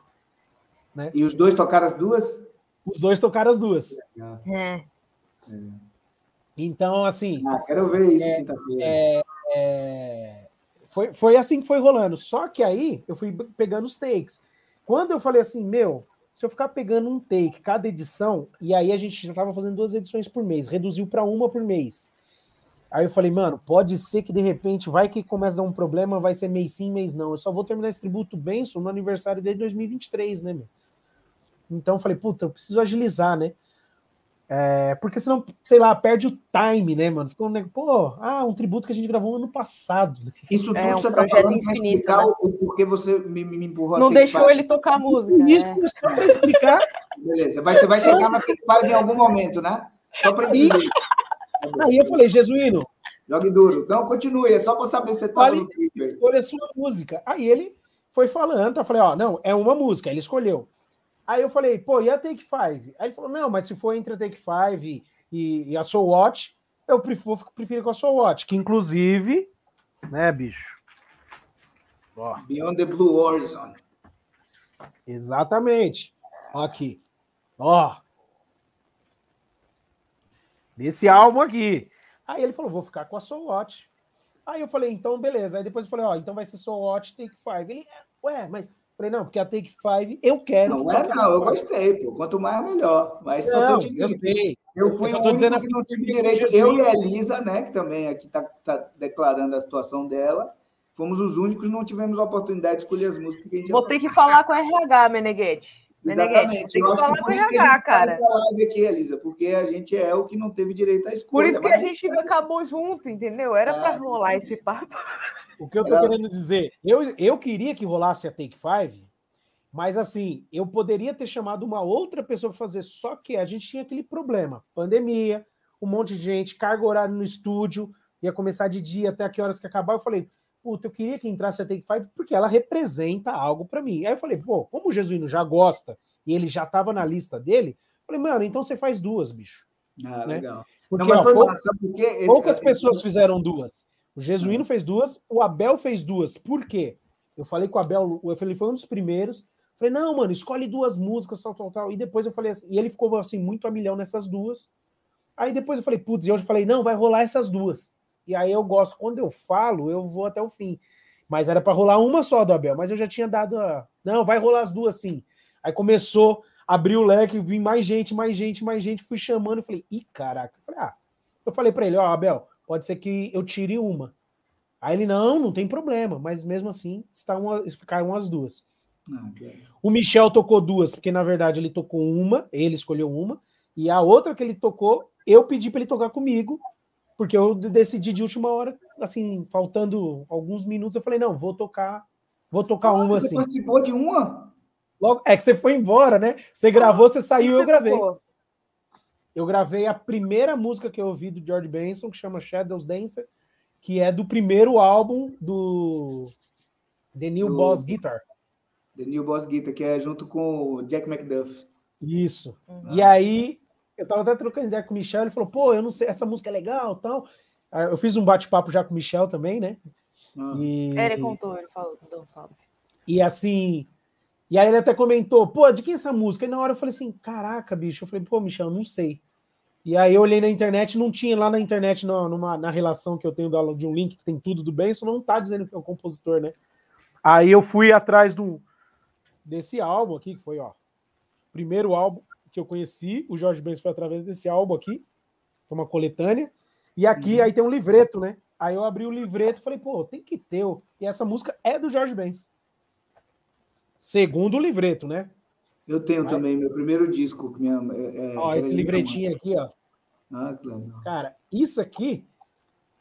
Né? E os dois tocaram as duas? Os dois tocaram as duas. É. Então, assim. Ah, quero ver isso é, é, é, foi, foi assim que foi rolando. Só que aí eu fui pegando os takes. Quando eu falei assim, meu, se eu ficar pegando um take cada edição, e aí a gente já estava fazendo duas edições por mês, reduziu para uma por mês. Aí eu falei, mano, pode ser que de repente vai que começa a dar um problema, vai ser mês sim, mês não. Eu só vou terminar esse tributo Benson no aniversário dele de 2023, né, meu? Então eu falei, puta, eu preciso agilizar, né? É, porque senão, sei lá, perde o time, né, mano? Ficou um pô, ah, um tributo que a gente gravou ano passado. Isso tudo é, um você tá falando infinito, né? o porquê você me, me empurrou Não deixou ele tocar a música. Isso, é. só para explicar. Beleza, Mas você vai chegar na Five em algum momento, né? Só para entender. Aí eu falei, Jesuíno. Jogue duro. Não, continue, é só para saber se você tá Escolha a sua música. Aí ele foi falando, eu falei, ó, não, é uma música, ele escolheu. Aí eu falei, pô, e a Take Five? Aí ele falou, não, mas se for entre a Take Five e, e a Soul Watch, eu prefiro, prefiro com a Soul Watch, que inclusive, né, bicho? Ó. Beyond the Blue Horizon. Exatamente. Aqui. Ó. Desse álbum aqui. Aí ele falou, vou ficar com a Soul Watch. Aí eu falei, então beleza. Aí depois eu falei, ó, então vai ser Soul Watch Take Five. Ele, ué, mas Falei, não, porque a Take Five eu quero. Não é, não, eu gostei, pô. Quanto mais, melhor. Mas não, te eu sei. Eu fui eu o dizendo assim, que não tive direito. Eu e a Elisa, né, que também aqui está tá declarando a situação dela, fomos os únicos que não tivemos a oportunidade de escolher as músicas que a gente Vou ter que falar com a RH, Meneghete. Exatamente. Tem que falar com a RH, cara. live aqui, Elisa, porque a gente é o que não teve direito à escolha. Por isso que a gente acabou junto, entendeu? Era ah, para rolar esse papo. O que eu tô querendo dizer, eu, eu queria que rolasse a Take Five, mas assim, eu poderia ter chamado uma outra pessoa para fazer, só que a gente tinha aquele problema: pandemia, um monte de gente, carga horária no estúdio, ia começar de dia até que horas que acabar. Eu falei, puta, eu queria que entrasse a Take Five porque ela representa algo para mim. Aí eu falei, pô, como o Jesuíno já gosta e ele já tava na lista dele, eu falei, mano, então você faz duas, bicho. Ah, né? legal. Porque, Não, ó, poucas, porque poucas pessoas fizeram duas. O Jesuíno fez duas, o Abel fez duas. Por quê? Eu falei com o Abel, ele foi um dos primeiros. Falei, não, mano, escolhe duas músicas, tal, tal, tal. E depois eu falei assim, e ele ficou assim, muito a milhão nessas duas. Aí depois eu falei, putz, e hoje eu falei, não, vai rolar essas duas. E aí eu gosto, quando eu falo, eu vou até o fim. Mas era para rolar uma só do Abel, mas eu já tinha dado a. Não, vai rolar as duas sim. Aí começou, abriu o leque, vim mais gente, mais gente, mais gente, fui chamando, falei, ih, caraca. Eu falei, ah, eu falei para ele, ó, oh, Abel, pode ser que eu tire uma. Aí ele, não, não tem problema, mas mesmo assim, está uma, ficaram as duas. Ah, o Michel tocou duas, porque na verdade ele tocou uma, ele escolheu uma, e a outra que ele tocou, eu pedi para ele tocar comigo, porque eu decidi de última hora, assim, faltando alguns minutos, eu falei, não, vou tocar, vou tocar ah, uma você assim. Você participou de uma? Logo, é que você foi embora, né? Você gravou, você saiu, eu gravei. Eu gravei a primeira música que eu ouvi do George Benson, que chama Shadows Dancer, que é do primeiro álbum do The New do... Boss Guitar. The New Boss Guitar, que é junto com o Jack McDuff. Isso. Uhum. E aí eu tava até trocando ideia com o Michel, ele falou, pô, eu não sei, essa música é legal tal. Eu fiz um bate-papo já com o Michel também, né? Ah. E, é, ele contou, ele falou, um salve. E assim, e aí ele até comentou, pô, de quem é essa música? E na hora eu falei assim, caraca, bicho. Eu falei, pô, Michel, não sei. E aí eu olhei na internet, não tinha lá na internet, no, numa, na relação que eu tenho de um link que tem tudo do Benson, não tá dizendo que é o compositor, né? Aí eu fui atrás do, desse álbum aqui, que foi, ó, primeiro álbum que eu conheci, o Jorge Benz foi através desse álbum aqui, que é uma coletânea. E aqui uhum. aí tem um livreto, né? Aí eu abri o livreto e falei, pô, tem que ter. E essa música é do Jorge Benz. Segundo o livreto, né? Eu tenho aí... também, meu primeiro disco. Minha, é, é ó, esse livretinho aqui, ó. Ah, claro. Cara, isso aqui,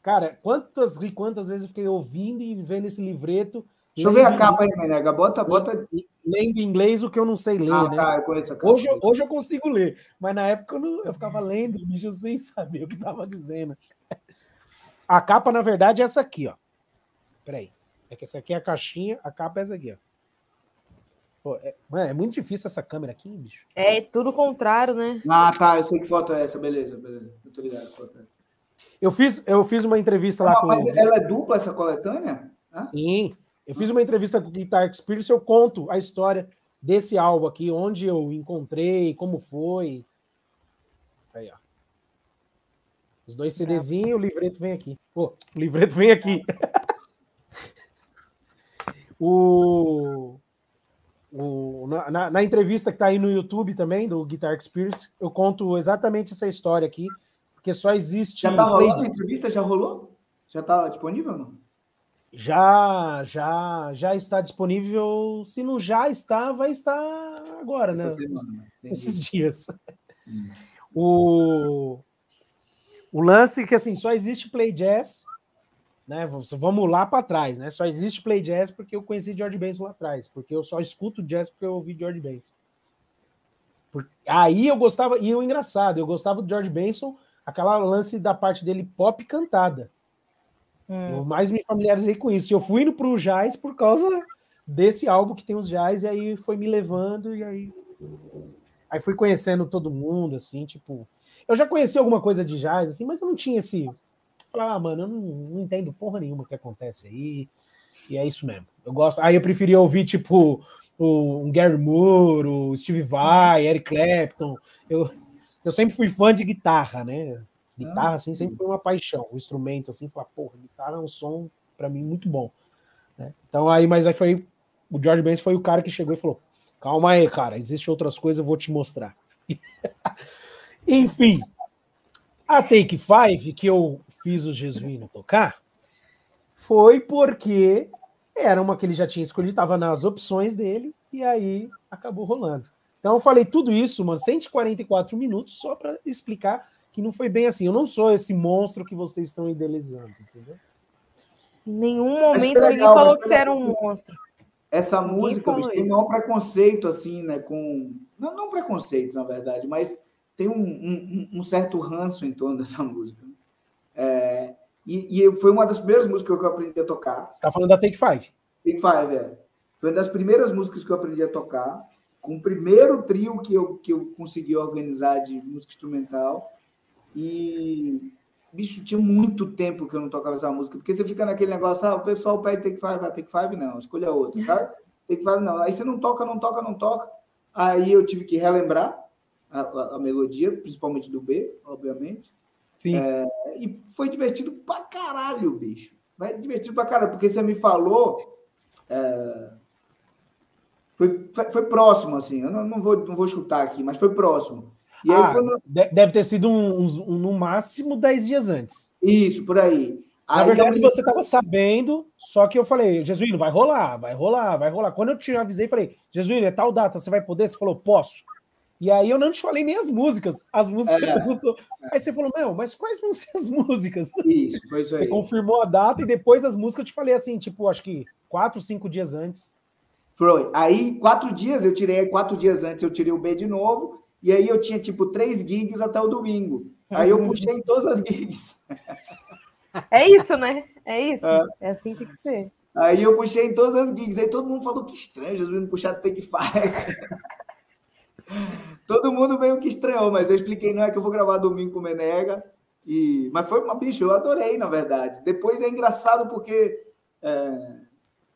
cara, quantas e quantas vezes eu fiquei ouvindo e vendo esse livreto Deixa eu ver a capa aí, Menega. Bota, bota. Lendo inglês o que eu não sei ler, ah, né? Tá, eu conheço a capa. Hoje, hoje eu consigo ler, mas na época eu, não, eu ficava lendo, bicho, sem saber o que estava dizendo. A capa, na verdade, é essa aqui, ó. Peraí. É que essa aqui é a caixinha, a capa é essa aqui, ó. Pô, é, mano, é muito difícil essa câmera aqui, bicho. É tudo contrário, né? Ah, tá. Eu sei que foto é essa, beleza, beleza. Eu tô ligado. Foto é. Eu fiz, eu fiz uma entrevista lá com. Mas ela é dupla, essa coletânea? Sim. Eu fiz uma entrevista com o Guitar Experience, eu conto a história desse álbum aqui, onde eu encontrei, como foi. Aí, ó. Os dois CDzinhos, o livreto vem aqui. Pô, o livreto vem aqui. o, o, na, na, entrevista que tá aí no YouTube também, do Guitar Experience, eu conto exatamente essa história aqui, porque só existe. Já tá rolando a entrevista? Já rolou? Já tá disponível não? Já já já está disponível. Se não já está, vai estar agora, né? Esses dias. Hum. O, o lance é que assim só existe play jazz, né? Vamos lá para trás, né? Só existe play jazz porque eu conheci George Benson lá atrás, porque eu só escuto jazz porque eu ouvi George Benson. Aí eu gostava, e o engraçado, eu gostava do George Benson, aquela lance da parte dele pop cantada. Hum. Eu mais me familiarizei com isso. Eu fui indo pro jazz por causa desse álbum que tem os jazz, e aí foi me levando, e aí. Aí fui conhecendo todo mundo, assim, tipo. Eu já conheci alguma coisa de jazz, assim, mas eu não tinha esse. Falar, ah, mano, eu não, não entendo porra nenhuma que acontece aí. E é isso mesmo. Eu gosto. Aí eu preferia ouvir, tipo, o, um Gary Moore, o Steve Vai, Eric Clapton. Eu, eu sempre fui fã de guitarra, né? Guitarra, assim, sempre foi uma paixão. O instrumento, assim, falar, porra, guitarra é um som, para mim, muito bom. Né? Então, aí, mas aí foi. O George Benson foi o cara que chegou e falou: calma aí, cara, existem outras coisas, eu vou te mostrar. Enfim, a Take Five, que eu fiz o Jesuíno tocar, foi porque era uma que ele já tinha escolhido, estava nas opções dele, e aí acabou rolando. Então eu falei tudo isso, mano, 144 minutos, só para explicar que não foi bem assim. Eu não sou esse monstro que vocês estão idealizando, entendeu? Em nenhum momento legal, ninguém falou que você era um monstro. Essa música bicho, tem um preconceito, assim, né? Com. Não, não preconceito, na verdade, mas tem um, um, um certo ranço em torno dessa música. É, e, e, foi uma das primeiras músicas que eu aprendi a tocar. Você está falando da Take Five? Take Five, é. Foi uma das primeiras músicas que eu aprendi a tocar. Com o primeiro trio que eu, que eu consegui organizar de música instrumental. E, bicho, tinha muito tempo que eu não tocava essa música, porque você fica naquele negócio, ah, o pessoal pede Take Five, vai Take Five, não, escolha outra, sabe? Take Five, não. Aí você não toca, não toca, não toca. Aí eu tive que relembrar a, a, a melodia, principalmente do B, obviamente. Sim. É, e foi divertido pra caralho, bicho. vai divertido pra caramba, porque você me falou. É, foi, foi, foi, próximo, assim. Eu não, não, vou, não vou chutar aqui, mas foi próximo. E ah, aí, quando... Deve ter sido um, um, um, no máximo 10 dias antes. Isso, por aí. Na aí verdade, eu... você estava sabendo, só que eu falei, Jesuíno, vai rolar, vai rolar, vai rolar. Quando eu te avisei, falei, Jesuíno, é tal data, você vai poder? Você falou, posso. E aí eu não te falei nem as músicas. As músicas é, perguntou. É. Aí você falou, meu, mas quais vão ser as músicas? Isso, foi isso aí. Você confirmou a data e depois as músicas eu te falei assim, tipo, acho que quatro, cinco dias antes. Foi. Aí, quatro dias, eu tirei, quatro dias antes eu tirei o B de novo, e aí eu tinha, tipo, três gigs até o domingo. Aí eu puxei em todas as gigs. É isso, né? É isso. É, é assim que tem que ser. Aí eu puxei em todas as gigs. Aí todo mundo falou que estranho, Jesus não puxar Take Five. Todo mundo meio que estranhou, mas eu expliquei, não é que eu vou gravar domingo com o Menega. E... Mas foi uma bicho, eu adorei, na verdade. Depois é engraçado porque é...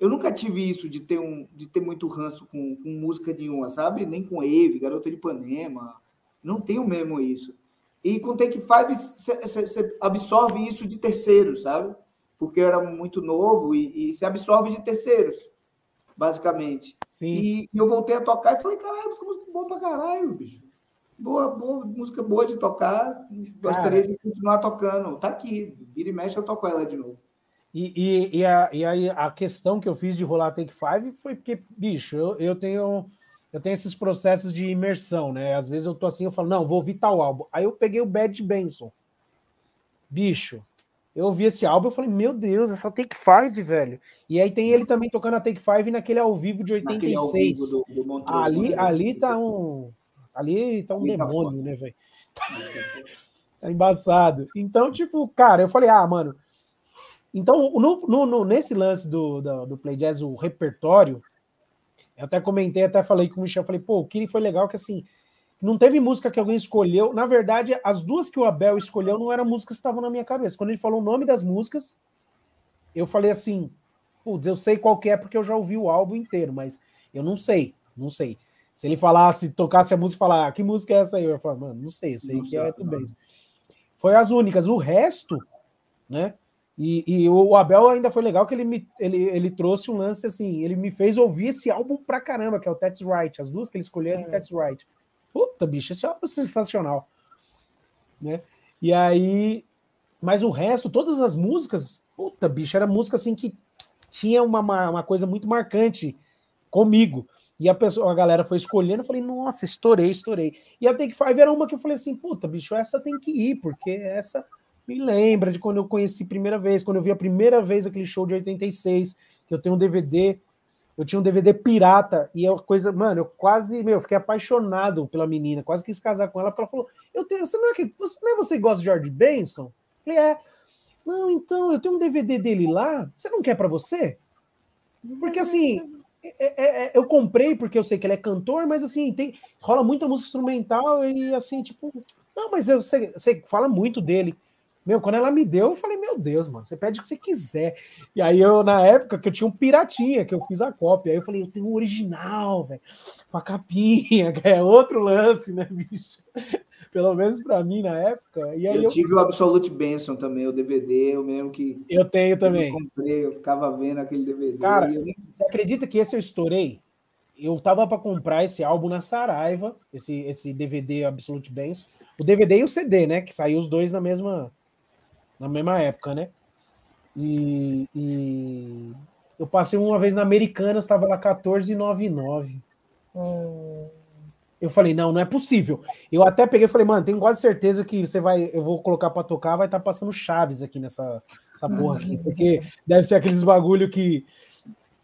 eu nunca tive isso de ter, um, de ter muito ranço com, com música nenhuma, sabe? Nem com Eve, Garota de Ipanema. Não tenho mesmo isso. E com Take Five, você absorve isso de terceiros, sabe? Porque eu era muito novo e você absorve de terceiros basicamente. Sim. E, e eu voltei a tocar e falei, caralho, essa música é boa pra caralho, bicho. Boa, boa, música boa de tocar. Gostaria Cara, de continuar tocando. Tá aqui, vira e mexe, eu toco ela de novo. E, e, e, a, e aí a questão que eu fiz de rolar Take Five foi porque, bicho, eu, eu tenho eu tenho esses processos de imersão, né? Às vezes eu tô assim, eu falo, não, vou ouvir tal álbum. Aí eu peguei o Bad Benson. Bicho, eu ouvi esse álbum e falei, meu Deus, essa Take Five, velho. E aí tem ele também tocando a Take Five naquele ao vivo de 86. Vivo do, do ali, né? ali tá um. Ali tá um ali tá demônio, tá né, velho? tá embaçado. Então, tipo, cara, eu falei, ah, mano. Então, no, no, no, nesse lance do, do, do Play Jazz, o repertório, eu até comentei, até falei com o Michel, falei, pô, o que foi legal que assim, não teve música que alguém escolheu. Na verdade, as duas que o Abel escolheu não eram músicas que estavam na minha cabeça. Quando ele falou o nome das músicas, eu falei assim: putz, eu sei qual que é porque eu já ouvi o álbum inteiro, mas eu não sei, não sei. Se ele falasse, tocasse a música e falar, ah, que música é essa aí? Eu ia falar, mano, não sei, eu sei não que é tudo bem. Foi as únicas. O resto, né? E, e, o Abel ainda foi legal que ele, me, ele, ele trouxe um lance assim, ele me fez ouvir esse álbum pra caramba, que é o That's Right. As duas que ele escolheu é do That's Right. Puta, bicho, esse álbum é sensacional. Né? E aí. Mas o resto, todas as músicas, puta, bicho, era música assim que tinha uma, uma coisa muito marcante comigo. E a pessoa, a galera foi escolhendo, eu falei, nossa, estourei, estourei. E a Take Five era uma que eu falei assim, puta, bicho, essa tem que ir, porque essa me lembra de quando eu conheci a primeira vez, quando eu vi a primeira vez aquele show de 86, que eu tenho um DVD eu tinha um DVD pirata e é uma coisa, mano, eu quase, meu, fiquei apaixonado pela menina, quase quis casar com ela, porque ela falou: Eu tenho, você não é que você, não é você que gosta de George Benson? Eu falei, é. Não, então, eu tenho um DVD dele lá, você não quer para você? Porque assim, é, é, é, eu comprei porque eu sei que ele é cantor, mas assim, tem, rola muita música instrumental e assim, tipo, não, mas eu, você, você fala muito dele. Meu, quando ela me deu, eu falei, meu Deus, mano, você pede o que você quiser. E aí eu, na época, que eu tinha um piratinha, que eu fiz a cópia, aí eu falei, eu tenho um original, velho, com a capinha, que é outro lance, né, bicho? Pelo menos para mim na época. E aí eu, eu, tive o Absolute Benson também, o DVD, eu mesmo que. Eu tenho também. Eu comprei, eu ficava vendo aquele DVD. Cara, eu... você acredita que esse eu estourei? Eu tava para comprar esse álbum na Saraiva, esse, esse DVD Absolute Benson. O DVD e o CD, né? Que saiu os dois na mesma na mesma época, né? E, e eu passei uma vez na Americanas, estava lá 14,99. Hum. Eu falei, não, não é possível. Eu até peguei e falei, mano, tenho quase certeza que você vai, eu vou colocar para tocar, vai estar tá passando Chaves aqui nessa porra aqui, porque deve ser aqueles bagulho que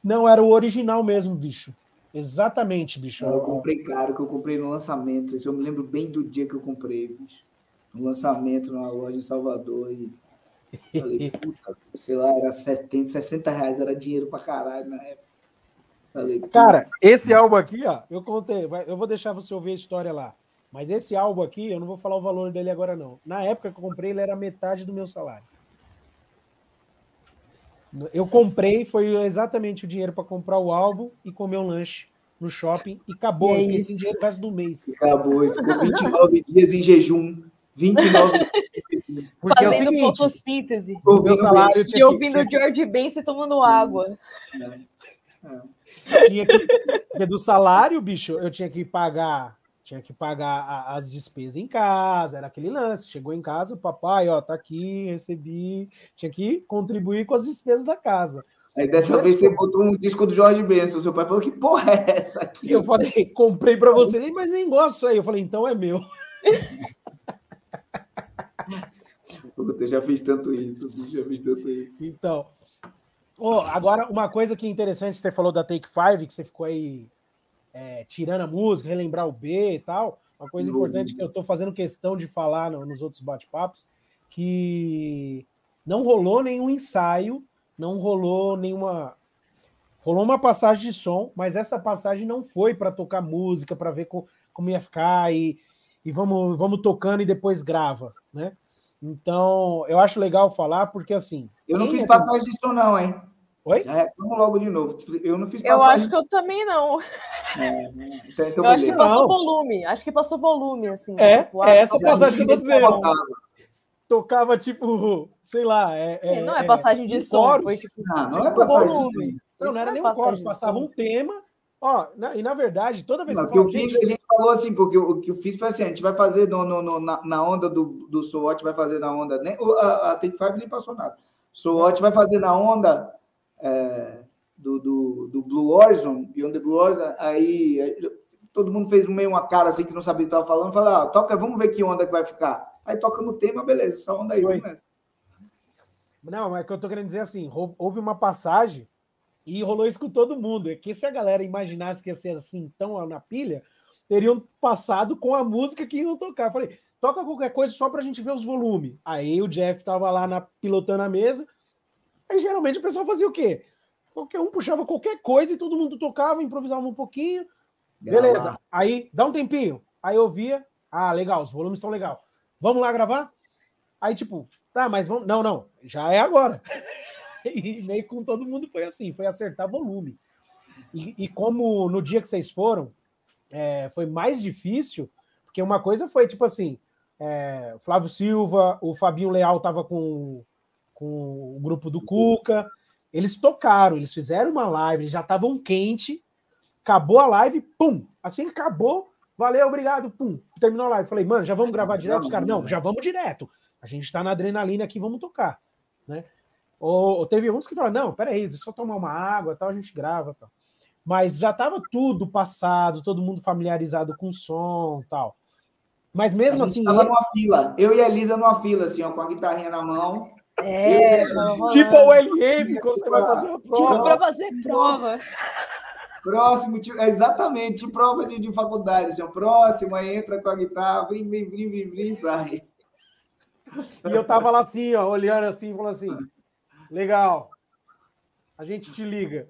não era o original mesmo, bicho. Exatamente, bicho. Eu comprei caro, que eu comprei no lançamento. Eu me lembro bem do dia que eu comprei, bicho. No lançamento numa loja em Salvador e Falei, puta, sei lá, era 70, 60 reais, era dinheiro pra caralho na época. Falei, Cara, esse álbum aqui, ó, eu contei, eu vou deixar você ouvir a história lá. Mas esse álbum aqui, eu não vou falar o valor dele agora, não. Na época que eu comprei, ele era metade do meu salário. Eu comprei, foi exatamente o dinheiro para comprar o álbum e comer um lanche no shopping e acabou. É eu fiquei sem dinheiro o resto do mês. Acabou, e ficou 29 dias em jejum. 29 dias. Porque Fazendo é o seguinte, fotossíntese. o meu salário E tinha que, ouvindo tinha, o George Benson tomando água. tinha que porque do salário, bicho, eu tinha que pagar, tinha que pagar a- as despesas em casa, era aquele lance. Chegou em casa, papai, ó, tá aqui, recebi, tinha que contribuir com as despesas da casa. Aí dessa vez você botou um disco do Jorge Benson. Seu pai falou: que porra é essa aqui? E eu falei, comprei pra você, mas nem gosto disso aí. Eu falei, então é meu. Puta, Eu já fiz tanto isso, já fiz tanto isso. Então, ó, agora uma coisa que é interessante, você falou da Take Five, que você ficou aí é, tirando a música, relembrar o B e tal. Uma coisa importante que eu tô fazendo questão de falar no- nos outros bate-papos, que não rolou nenhum ensaio, não rolou nenhuma. Rolou uma passagem de som, mas essa passagem não foi para tocar música, para ver co- como ia ficar e, e vamos, vamos tocando e depois grava, né? Então, eu acho legal falar, porque assim. Eu não fiz é- passagem disso, não, hein? Oi? Já reclamo logo de novo. Eu não fiz Eu passagem acho que eu também não. Então, então eu acho que passou Não. volume. Acho que passou volume, assim. É, tipo, é essa passagem que eu tô dizendo. Tocava. Tipo, sei lá. É, É, não é passagem de som, foi tipo Não, não Tipo, é passagem volume. disso. Não, não Isso era é nem um de passava som. um tema. Ó, na- e na verdade, toda vez Não, que o eu falo, gente, a gente falou assim, porque o, o que eu fiz foi assim: a gente vai fazer no, no- no- na, na onda do, do SWOT, vai fazer na onda. Nem, o- a, a Take Five nem passou nada. SWOT vai fazer na onda é, do, do, do Blue Horizon, Beyond the Blue Horizon. Aí é, todo mundo fez meio uma cara assim que não sabia o que estava falando. Falou, ah, toca, vamos ver que onda que vai ficar. Aí toca no tema, beleza, essa onda aí. Não, mas é que eu tô querendo dizer assim, rou- houve uma passagem e rolou isso com todo mundo. É que se a galera imaginasse que ia ser assim tão na pilha, teriam passado com a música que iam tocar. Eu falei, toca qualquer coisa só pra gente ver os volumes. Aí o Jeff tava lá na, pilotando a mesa. Aí geralmente o pessoal fazia o quê? Qualquer um puxava qualquer coisa e todo mundo tocava, improvisava um pouquinho. Beleza. Aí, dá um tempinho. Aí eu via, ah, legal, os volumes estão legal. Vamos lá gravar? Aí, tipo, tá, mas vamos. Não, não, já é agora. E meio com todo mundo foi assim, foi acertar volume. E, e como no dia que vocês foram, é, foi mais difícil, porque uma coisa foi tipo assim: é, Flávio Silva, o Fabinho Leal tava com, com o grupo do Cuca. Eles tocaram, eles fizeram uma live, já estavam quente. Acabou a live, pum! Assim que acabou, valeu, obrigado, pum! Terminou a live. Falei, mano, já vamos gravar direto? Os caras, não, já vamos direto. A gente tá na adrenalina aqui, vamos tocar, né? Ou, ou teve uns que falaram, não, peraí, deixa eu só tomar uma água, tal, a gente grava, tal. Mas já tava tudo passado, todo mundo familiarizado com o som, tal. Mas mesmo assim, tava eles- numa fila. Eu e a Elisa numa fila, assim, ó, com a guitarrinha na mão. É, Eu- tipo o LM, quando você vai fazer uma Tipo, prova. pra fazer prova. Próximo, tipo, é exatamente, tipo prova de, de faculdade, assim, ó, próximo, aí entra com a guitarra, vrim, vrim, vrim, vrim, vrim, sai. E eu tava lá assim, ó, olhando assim, falando assim: legal, a gente te liga.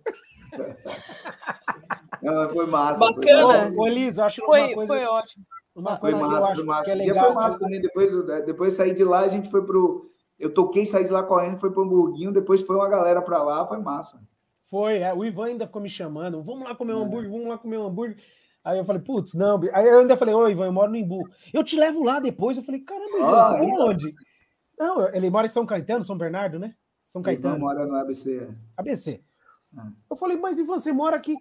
Ah, foi massa. Bacana. Ô, ô, Elisa, acho uma Foi, coisa, foi ótimo. uma Foi, coisa foi que eu massa, acho foi massa. que é dia legal. foi massa também, depois, depois saí de lá, a gente foi pro... Eu toquei, saí de lá correndo, foi pro Hamburguinho, depois foi uma galera pra lá, foi massa. Foi, é, o Ivan ainda ficou me chamando, vamos lá comer um É. hambúrguer, vamos lá comer um hambúrguer. Aí eu falei, putz, não. Aí eu ainda falei, ô Ivan, eu moro no Imbu. Eu te levo lá depois. Eu falei, caramba, Ivan, Ah, você mora ó. onde? Não, ele mora em São Caetano, São Bernardo, né? São Ivan Caetano, mora no ABC. ABC. Ah. Eu falei, mas Ivan, você mora aqui?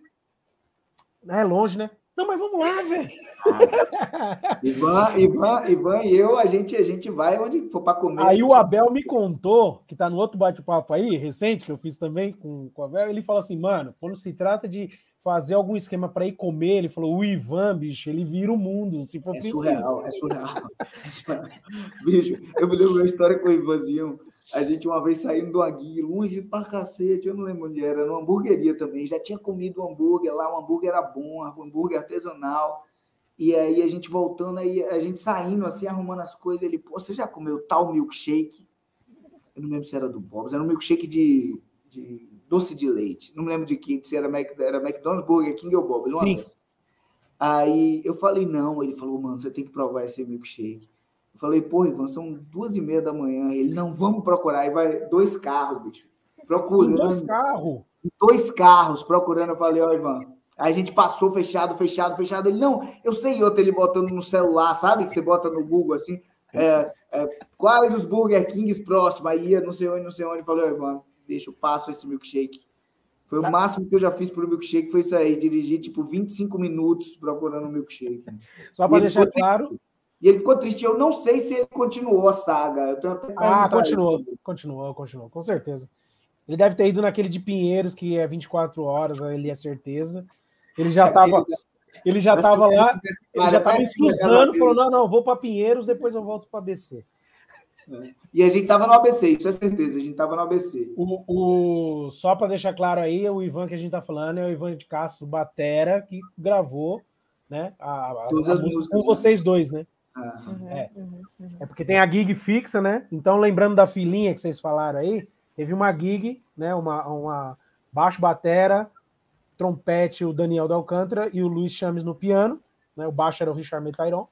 É longe, né? Não, mas vamos lá, velho. Ivan, Ivan, Ivan e eu, a gente, a gente vai onde for pra comer. Aí o Abel me contou, que tá no outro bate-papo aí, recente, que eu fiz também com, com o Abel, ele falou assim, mano, quando se trata de fazer algum esquema para ir comer, ele falou, o Ivan, bicho, ele vira o mundo, se for É preciso. surreal, é surreal. É surreal. Bicho, eu me lembro uma história com o Ivanzinho. A gente uma vez saindo do Agui, longe pra cacete, eu não lembro onde era, numa hamburgueria também. Já tinha comido um hambúrguer lá, o hambúrguer era bom, um hambúrguer artesanal. E aí a gente voltando, aí a gente saindo assim, arrumando as coisas. Ele, pô, você já comeu tal milkshake? Eu não lembro se era do Bob's, era um milkshake de, de doce de leite. Não lembro de que, se era, Mac, era McDonald's, Burger King ou Bob's. uma Sim. Aí eu falei, não. Ele falou, mano, você tem que provar esse milkshake. Eu falei, pô, Ivan, são duas e meia da manhã. Ele, não, vamos procurar. Aí vai dois carros, bicho. Procurando. dois carros. Dois carros procurando. Eu falei, ó, Ivan. Aí a gente passou fechado, fechado, fechado. Ele, não, eu sei outro ele botando no celular, sabe? Que você bota no Google assim. é, é, quais os Burger Kings próximos? Aí ia não sei onde, não sei onde, falou, Ivan, deixa eu passo esse milkshake. Foi o tá. máximo que eu já fiz para o milkshake, foi isso aí, dirigir tipo 25 minutos procurando um milkshake. Só para deixar claro. E ele ficou triste. Eu não sei se ele continuou a saga. ah, continuou, continuou, continuou, com certeza. Ele deve ter ido naquele de Pinheiros, que é 24 horas, ele é certeza. Ele já estava. Ele já estava lá, ele já estava em Suzano, falou: não, não, vou para Pinheiros, depois eu volto para ABC. E a gente estava no ABC, isso é certeza, a gente estava no ABC. O, o, só para deixar claro aí, o Ivan que a gente está falando é o Ivan de Castro Batera, que gravou né, a, a, a música com vocês dois, né? Ah. Uhum, é. Uhum, uhum. é porque tem a gig fixa, né? Então, lembrando da filinha que vocês falaram aí, teve uma gig, né? Uma, uma baixo batera, trompete o Daniel da Alcântara e o Luiz Chames no piano, né? O baixo era o Richard Metairon.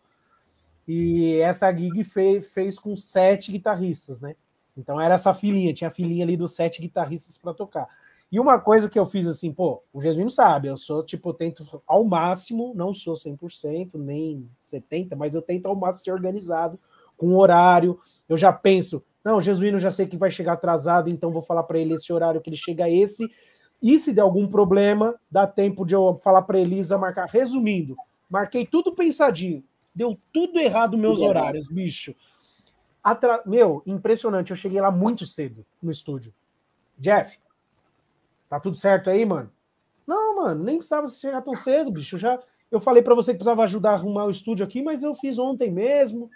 E essa gig fez, fez com sete guitarristas, né? Então era essa filinha, tinha a filinha ali dos sete guitarristas para tocar. E uma coisa que eu fiz assim, pô, o Jesuíno sabe, eu sou tipo, eu tento ao máximo, não sou 100%, nem 70%, mas eu tento ao máximo ser organizado, com horário. Eu já penso, não, o Jesuíno já sei que vai chegar atrasado, então vou falar para ele esse horário que ele chega esse. E se der algum problema, dá tempo de eu falar para Elisa marcar. Resumindo, marquei tudo pensadinho. Deu tudo errado meus horários, bicho. Atra... Meu, impressionante. Eu cheguei lá muito cedo no estúdio. Jeff, tá tudo certo aí, mano? Não, mano, nem precisava chegar tão cedo, bicho. Eu já eu falei para você que precisava ajudar a arrumar o estúdio aqui, mas eu fiz ontem mesmo,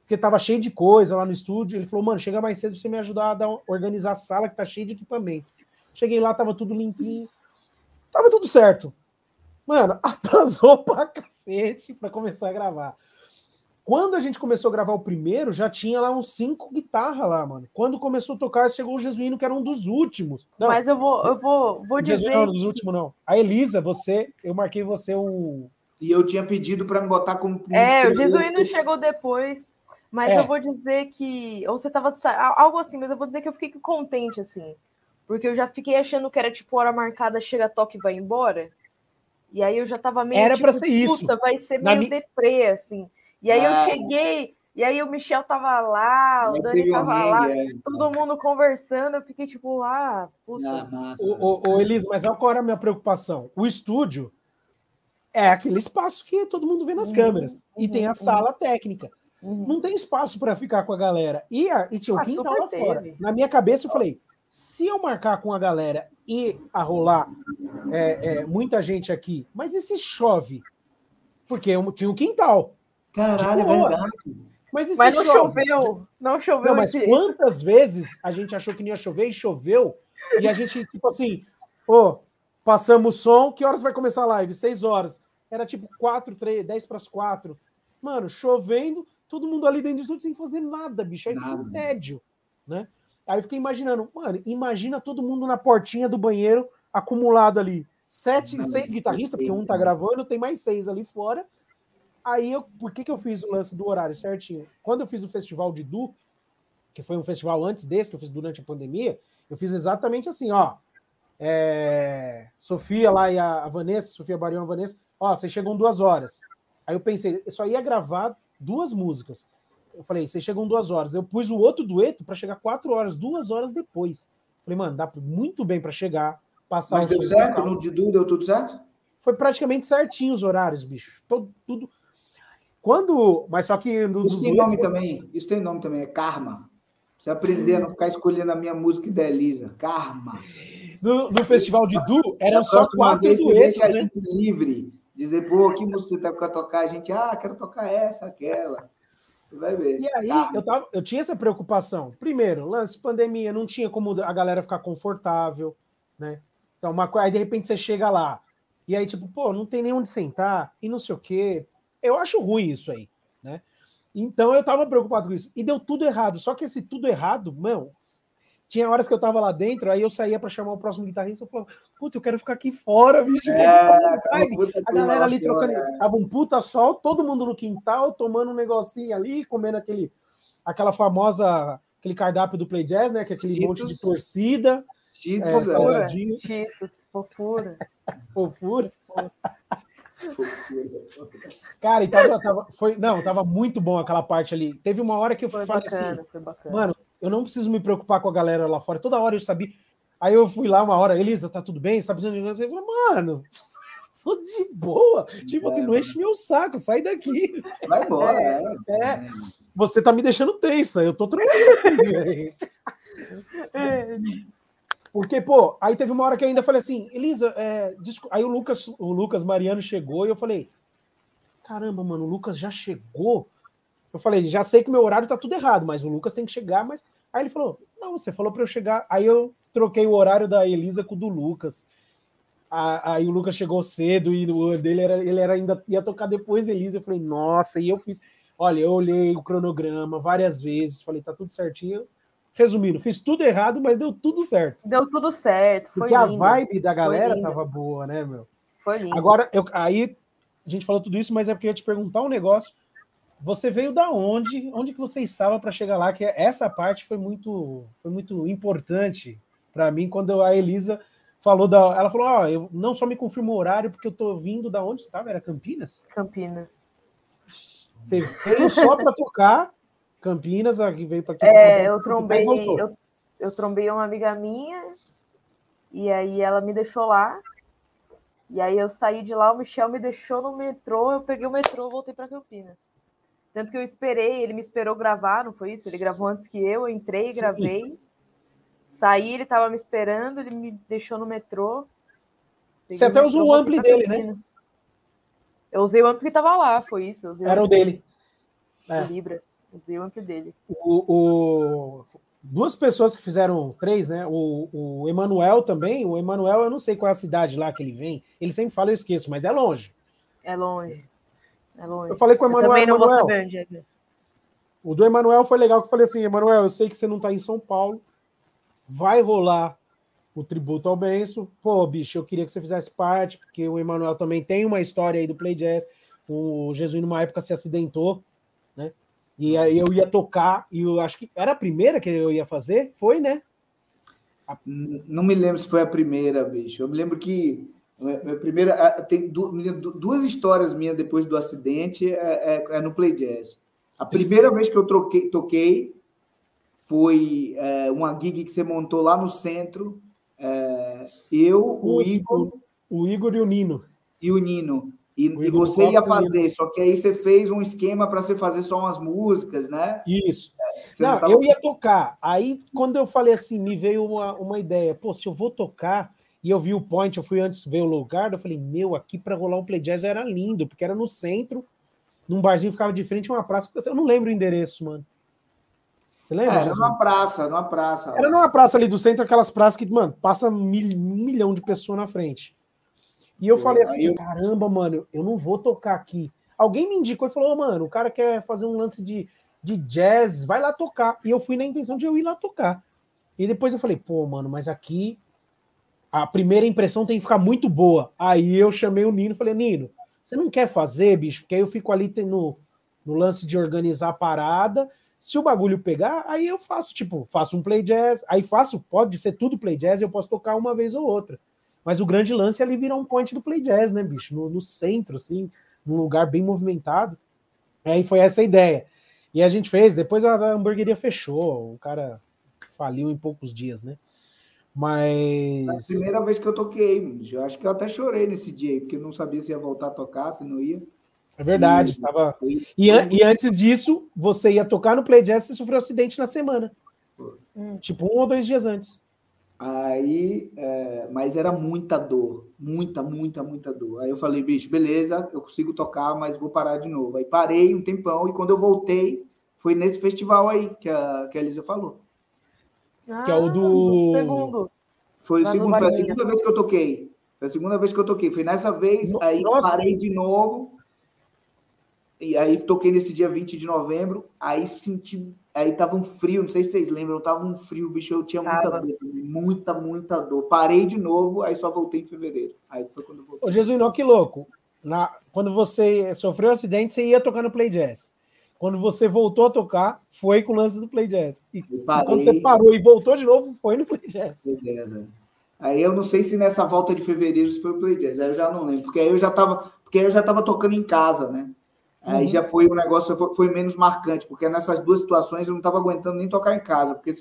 porque tava cheio de coisa lá no estúdio. Ele falou, mano, chega mais cedo pra você me ajudar a dar, organizar a sala que tá cheia de equipamento. Cheguei lá, tava tudo limpinho. Tava tudo certo. Mano, atrasou pra cacete pra começar a gravar. Quando a gente começou a gravar o primeiro, já tinha lá uns cinco guitarras lá, mano. Quando começou a tocar, chegou o Jesuíno, que era um dos últimos. Não, Mas eu vou, eu vou, vou dizer. Jesuíno não era um dos últimos, não. A Elisa, você, eu marquei você um. E eu tinha pedido para me botar como. É, o Jesuíno chegou depois. Mas é. eu vou dizer que. Ou você tava. Algo assim, mas eu vou dizer que eu fiquei contente, assim. Porque eu já fiquei achando que era tipo hora marcada, chega, toque e vai embora. E aí eu já tava meio. Era tipo, para ser isso. Vai ser meio mi... deprê, assim. E aí ah. eu cheguei, e aí o Michel tava lá, o Dani tava lá, é. todo mundo conversando, eu fiquei tipo, ah, puta. Ah, o, o, o Elisa, mas qual era a minha preocupação? O estúdio é aquele espaço que todo mundo vê nas uhum, câmeras. Uhum, e tem a uhum. sala técnica. Uhum. Não tem espaço para ficar com a galera. E, a, e tinha o ah, quintal lá teve. fora. Na minha cabeça eu falei, se eu marcar com a galera e a rolar é, é, muita gente aqui, mas e se chove? Porque eu tinha um quintal. Caralho, é verdade. Mas, mas não chove? choveu. Não choveu. Não, mas esse... quantas vezes a gente achou que não ia chover e choveu? E a gente, tipo assim, ô, oh, passamos o som, que horas vai começar a live? Seis horas. Era tipo quatro, três, dez para as quatro. Mano, chovendo, todo mundo ali dentro do estúdio sem fazer nada, bicho. Aí nada. ficou um tédio, né? Aí eu fiquei imaginando, mano, imagina todo mundo na portinha do banheiro acumulado ali. Sete, seis guitarristas, porque um tá gravando, tem mais seis ali fora. Aí, eu, por que, que eu fiz o lance do horário certinho? Quando eu fiz o festival de Du, que foi um festival antes desse, que eu fiz durante a pandemia, eu fiz exatamente assim, ó. É, Sofia lá e a, Vanessa, Sofia Barião e a Vanessa, ó, vocês chegam duas horas. Aí eu pensei, eu só ia gravar duas músicas. Eu falei, vocês chegam duas horas. Eu pus o outro dueto para chegar quatro horas, duas horas depois. Falei, mano, dá muito bem para chegar, passar Mas deu certo? No de Du deu tudo certo? Foi praticamente certinho os horários, bicho. Todo, tudo, quando, mas só que no, isso tem nome também. Isso tem nome também, é karma. Você aprender a não ficar escolhendo a minha música da Elisa, karma. No, no festival de Du eram só quatro duetos, deixa né? a gente livre, dizer, pô, que música você tá tocar? A gente, ah, quero tocar essa, aquela. Você vai ver. E aí, eu, tava, eu tinha essa preocupação. Primeiro, lance pandemia, não tinha como a galera ficar confortável, né? Então, uma coisa, aí de repente você chega lá, e aí, tipo, pô, não tem nem onde sentar, e não sei o quê. Eu acho ruim isso aí, né? Então eu tava preocupado com isso. E deu tudo errado. Só que esse tudo errado, meu, tinha horas que eu tava lá dentro, aí eu saía para chamar o próximo guitarrista, eu falava, puta, eu quero ficar aqui fora, bicho. É, a galera ali trocando, é. tava um puta sol, todo mundo no quintal, tomando um negocinho ali, comendo aquele, aquela famosa, aquele cardápio do Play Jazz, né, que é aquele Cheetos. monte de torcida. Cheetos, é, Cheetos, fofura. fofura. Cara, e tava, tava, foi, não, tava muito bom aquela parte ali. Teve uma hora que eu Foi falei bacana, assim, foi bacana. mano, eu não preciso me preocupar com a galera lá fora. Toda hora eu sabia. Aí eu fui lá uma hora, Elisa, tá tudo bem? Você tá precisando de coisa? Eu falei, mano, sou de boa. Tipo assim, não enche meu saco, sai daqui. Vai embora. É, É, é. Você tá me deixando tensa, eu tô tranquilo. É, Porque, pô, aí teve uma hora que ainda falei assim, Elisa, é, aí o Lucas, o Lucas Mariano chegou e eu falei, caramba, mano, o Lucas já chegou? Eu falei, já sei que meu horário tá tudo errado, mas o Lucas tem que chegar, mas. Aí ele falou, não, você falou para eu chegar. Aí eu troquei o horário da Elisa com o do Lucas. Aí o Lucas chegou cedo e o dele era, ele era ainda ia tocar depois da Elisa. Eu falei, nossa, e eu fiz. Olha, eu olhei o cronograma várias vezes, falei, tá tudo certinho. Resumindo, fiz tudo errado, mas deu tudo certo. Deu tudo certo. Foi Porque a lindo, vibe da galera tava boa, né, meu? Foi lindo. Agora, eu, aí a gente falou tudo isso, mas é porque eu ia te perguntar um negócio. Você veio da onde? Onde que você estava para chegar lá? Que essa parte foi muito, foi muito importante para mim quando a Elisa falou da, ela falou, ó, eu não só me confirmou o horário porque eu tô vindo da onde você estava? Era Campinas? Campinas. Você veio só para tocar Campinas, aqui veio para aqui. É, eu trombei, e eu, eu trombei uma amiga minha, e aí ela me deixou lá. E aí eu saí de lá, o Michel me deixou no metrô, eu peguei o metrô e voltei para Campinas. Tanto que eu esperei, ele me esperou gravar, não foi isso? Ele gravou antes que eu, eu entrei, Sim. gravei. Saí, ele estava me esperando, ele me deixou no metrô. Você até metrô, usou o ampli dele, né? Eu usei o ampli que estava lá, foi isso. usei Era o dele. É. Libra. O ampli dele. O, o- duas pessoas que fizeram três, né? O, o Emanuel também. O Emanuel, eu não sei qual é a cidade lá que ele vem. Ele sempre fala, eu esqueço, mas é longe. É longe. É longe. Eu falei com o Eu Emanuel. também não vou saber onde é. é. o do Emanuel foi legal que eu falei assim: Emanuel, eu sei que você não tá em São Paulo. Vai rolar o tributo ao Benço. Pô, bicho, eu queria que você fizesse parte, porque o Emanuel também tem uma história aí do Play Jazz. O Jesus, numa época, se acidentou, né? E aí eu ia tocar, e eu acho que era a primeira que eu ia fazer, foi, né? Não me lembro se foi a primeira, bicho. Eu me lembro que a minha primeira tem duas histórias minhas depois do acidente é, é- é no Play Jazz. A primeira vez que eu troquei, toquei foi é, uma gig que você montou lá no centro. é, eu, o Putz, Igor O Igor e o Nino. e o Nino. E, e você ia Costa fazer, só que aí você fez um esquema para você fazer só umas músicas, né? Isso. Você Não, tava- eu ia tocar. Aí, quando eu falei assim, me veio uma, uma ideia. Pô, se eu vou tocar, e eu vi o point, eu fui antes ver o lugar, eu falei, meu, aqui para rolar um play jazz era lindo, porque era no centro, num barzinho ficava de frente a uma praça. Eu não lembro o endereço, mano. Você É, lembra? era Jesus? numa praça, numa praça. Era numa praça ali do centro, aquelas praças que, mano, passa mil- um milhão de pessoas na frente. E eu falei assim, eu- caramba, mano, eu não vou tocar aqui. Alguém me indicou e falou, "Ô, mano, o cara quer fazer um lance de, de jazz, vai lá tocar. E eu fui na intenção de eu ir lá tocar. E depois eu falei, pô, mano, mas aqui a primeira impressão tem que ficar muito boa. Aí eu chamei o Nino e falei, Nino, você não quer fazer, bicho? Porque aí eu fico ali no, no lance de organizar a parada. Se o bagulho pegar, aí eu faço, tipo, faço um play jazz, aí faço, pode ser tudo play jazz, eu posso tocar uma vez ou outra. Mas o grande lance é ali virar um point do play jazz, né, bicho? No, no centro, assim, num lugar bem movimentado. Aí foi essa a ideia. E a gente fez, depois a, a hamburgueria fechou, o cara faliu em poucos dias, né? A Mas. primeira vez que eu toquei, bicho. eu acho que eu até chorei nesse dia aí, porque eu não sabia se ia voltar a tocar, se não ia. É verdade, E- estava. E, an- e antes disso, você ia tocar no Play Jazz e sofreu um acidente na semana. Hum. Tipo, um ou dois dias antes. Aí, é, mas era muita dor, muita, muita, muita dor. Aí eu falei, bicho, beleza, eu consigo tocar, mas vou parar de novo. Aí parei um tempão e quando eu voltei, foi nesse festival aí que a, que a Elisa falou. Que é o Ah, do- Segundo. Foi, o segundo, foi a segunda vez que eu toquei. Foi a segunda vez que eu toquei. Foi nessa vez, No- aí Nossa. parei de novo. E aí toquei nesse dia 20 de novembro. Aí senti. Aí tava um frio, não sei se vocês lembram, tava um frio, bicho. Eu tinha muita Tava. dor, muita, muita dor. Parei de novo, aí só voltei em fevereiro. Aí foi quando eu voltei. Ô, Jesuíno, que louco. Na, quando você sofreu um acidente, você ia tocar no Play Jazz. Quando você voltou a tocar, foi com o lance do Play Jazz. E, e quando você parou e voltou de novo, foi no Play Jazz. Beleza. Aí eu não sei se nessa volta de fevereiro se foi o Play Jazz, aí eu já não lembro, porque aí eu já tava, porque eu já estava tocando em casa, né? Aí uhum. já foi um negócio, foi, foi, menos marcante, porque nessas duas situações eu não estava aguentando nem tocar em casa, porque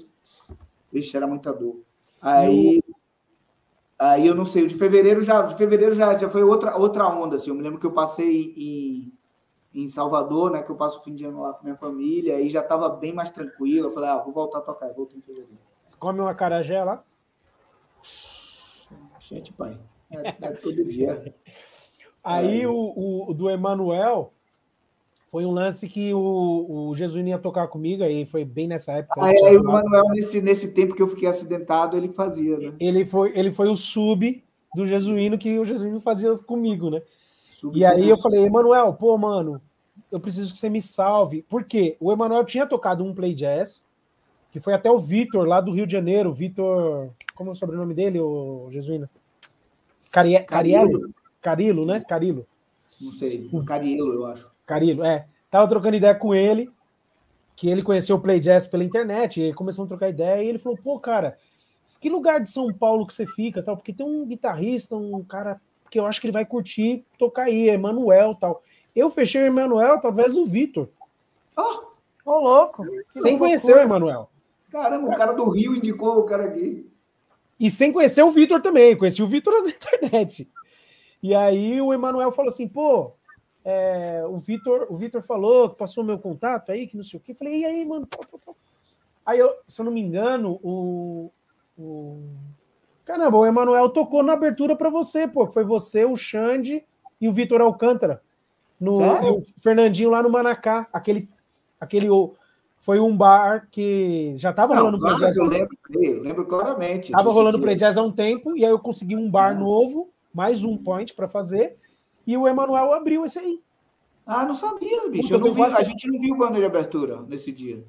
vixe, era muita dor. Aí, uhum. aí eu não sei, de fevereiro já, de fevereiro já, já foi outra, outra onda, assim. Eu me lembro que eu passei em, em Salvador, né? Que eu passo o fim de ano lá com minha família, aí já estava bem mais tranquilo. Eu falei, ah, vou voltar a tocar, volto em fevereiro. Você come uma carajé lá? Gente, pai, é, é todo dia. Aí é. o, o, do Emanuel foi um lance que o, o Jesuíno ia tocar comigo, aí foi bem nessa época. Ah, aí o Emanuel, nesse, nesse tempo que eu fiquei acidentado, ele fazia, né? Ele foi, ele foi o sub do Jesuíno que o Jesuíno fazia comigo, né? Sub e aí eu falei, Emanuel, pô, mano, eu preciso que você me salve. Por quê? O Emanuel tinha tocado um play jazz, que foi até o Vitor, lá do Rio de Janeiro. Vitor. Como é o sobrenome dele, o Jesuíno? Carie... Carilo. Carilo, né? Carilo. Não sei. O Carilo, eu acho. Carilo, é. Tava trocando ideia com ele, que ele conheceu o Play Jazz pela internet, e começou a trocar ideia, e ele falou: pô, cara, que lugar de São Paulo que você fica? tal Porque tem um guitarrista, um cara que eu acho que ele vai curtir tocar aí, Emanuel tal. Eu fechei o Emanuel através do Vitor. Oh, oh, louco! Sem conhecer o Emanuel. Caramba, o cara do Rio indicou o cara aqui. E sem conhecer o Vitor também, conheci o Vitor na internet. E aí o Emanuel falou assim: pô, é, o Vitor o Vitor falou que passou meu contato aí, que não sei o quê. Eu falei, e aí, mano? Aí, eu, se eu não me engano, o. o... Caramba, o Emanuel tocou na abertura para você, pô. Foi você, o Xande e o Vitor Alcântara. No, no, Fernandinho lá no Manacá. Aquele, aquele foi um bar que já estava rolando claro pre-jazz. Eu lembro, eu lembro claramente. Estava rolando pre-jazz há um tempo, e aí eu consegui um bar ah. novo, mais um point para fazer, e o Emanuel abriu esse aí. Ah, não sabia, bicho. Eu não vi, quase... A gente não viu o banner de abertura nesse dia.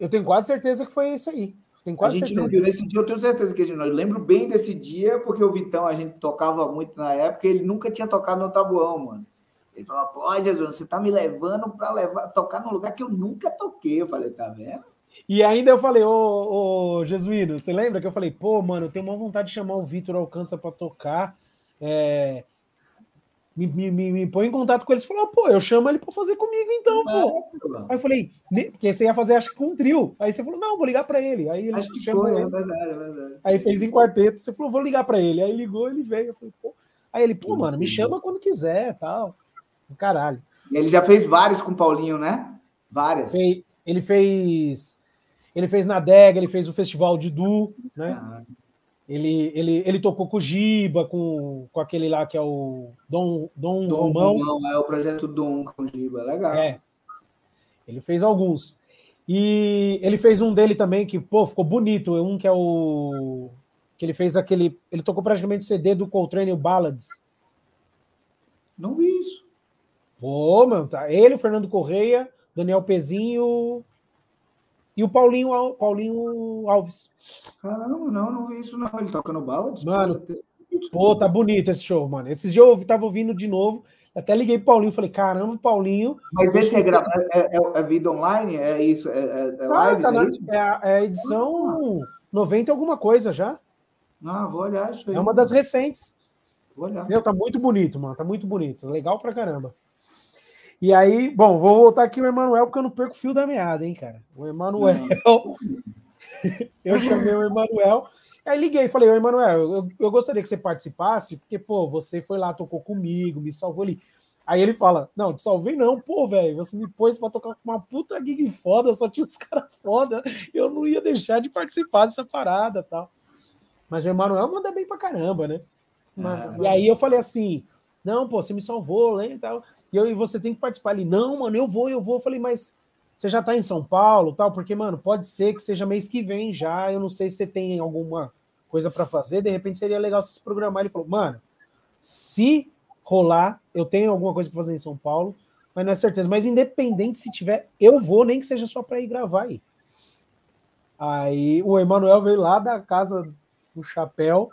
Eu tenho quase certeza que foi esse aí. Tenho quase a gente certeza. não viu nesse dia, eu tenho certeza que a gente não. Eu lembro bem desse dia, porque o Vitão a gente tocava muito na época, ele nunca tinha tocado no tabuão, mano. Ele falou, pô, Jesus, você tá me levando para levar, tocar num lugar que eu nunca toquei. Eu falei, tá vendo? E ainda eu falei, ô, ô Jesuíno, você lembra que eu falei, pô, mano, eu tenho uma vontade de chamar o Vitor Alcântara para tocar. É... Me, me, me, me, põe em contato com ele. Ele falou, pô, eu chamo ele para fazer comigo então, pô. Aí eu falei, porque você ia fazer, acho que com um trio. Aí você falou, não, vou ligar para ele. Aí ele acho que chamou foi, é verdade, é verdade. Aí fez em quarteto. Você falou, vou ligar para ele. Aí ligou, ele veio. Eu falei, pô. Aí ele, pô, mano, me chama quando quiser tal caralho. Ele já fez vários com o Paulinho, né? Várias. Ele fez. Ele fez na Dega, ele fez o Festival de Du, né? Ah. Ele, ele, ele tocou com o Giba, com, com aquele lá que é o Dom, Dom, Dom Romão. Romão. É o projeto Dom com o Giba, legal. É. Ele fez alguns. E ele fez um dele também que, pô, ficou bonito. Um que é o. Que ele fez aquele. Ele tocou praticamente CD do Coltrane Ballads. Não vi isso. Pô, mano, tá. Ele, o Fernando Correia, Daniel Pezinho e o Paulinho, Paulinho Alves. Caramba, não, não vi isso, não. Ele toca no bala. Mano, pô, tá bonito esse show, mano. Esses dias eu tava ouvindo de novo. Até liguei pro Paulinho falei, caramba, Paulinho. Mas esse é, gra... é, é, é, vida online? É isso? É, é, é tá, live? Tá é, a, é a edição ah. 90 alguma coisa já. Ah, vou olhar isso aí. É uma das recentes. Vou olhar. Meu, tá muito bonito, mano. Tá muito bonito. Legal pra caramba. E aí, bom, vou voltar aqui o Emanuel, porque eu não perco o fio da meada, hein, cara. O Emanuel. eu chamei o Emanuel. Aí liguei e falei, ô Emanuel, eu, eu gostaria que você participasse, porque, pô, você foi lá, tocou comigo, me salvou ali. Aí ele fala: Não, te salvei não, pô, velho. Você me pôs pra tocar com uma puta gig foda, só tinha os caras foda. Eu não ia deixar de participar dessa parada tal. Mas o Emanuel manda bem pra caramba, né? Ah, e aí eu falei assim: Não, pô, você me salvou, né? E tal. E, eu, e você tem que participar ali. Não, mano, eu vou, eu vou. Eu falei, mas você já tá em São Paulo, tal? Porque, mano, pode ser que seja mês que vem já. Eu não sei se você tem alguma coisa para fazer. De repente seria legal se programar. Ele falou, mano, se rolar, eu tenho alguma coisa para fazer em São Paulo, mas não é certeza. Mas independente se tiver, eu vou, nem que seja só para ir gravar aí. Aí o Emanuel veio lá da casa do chapéu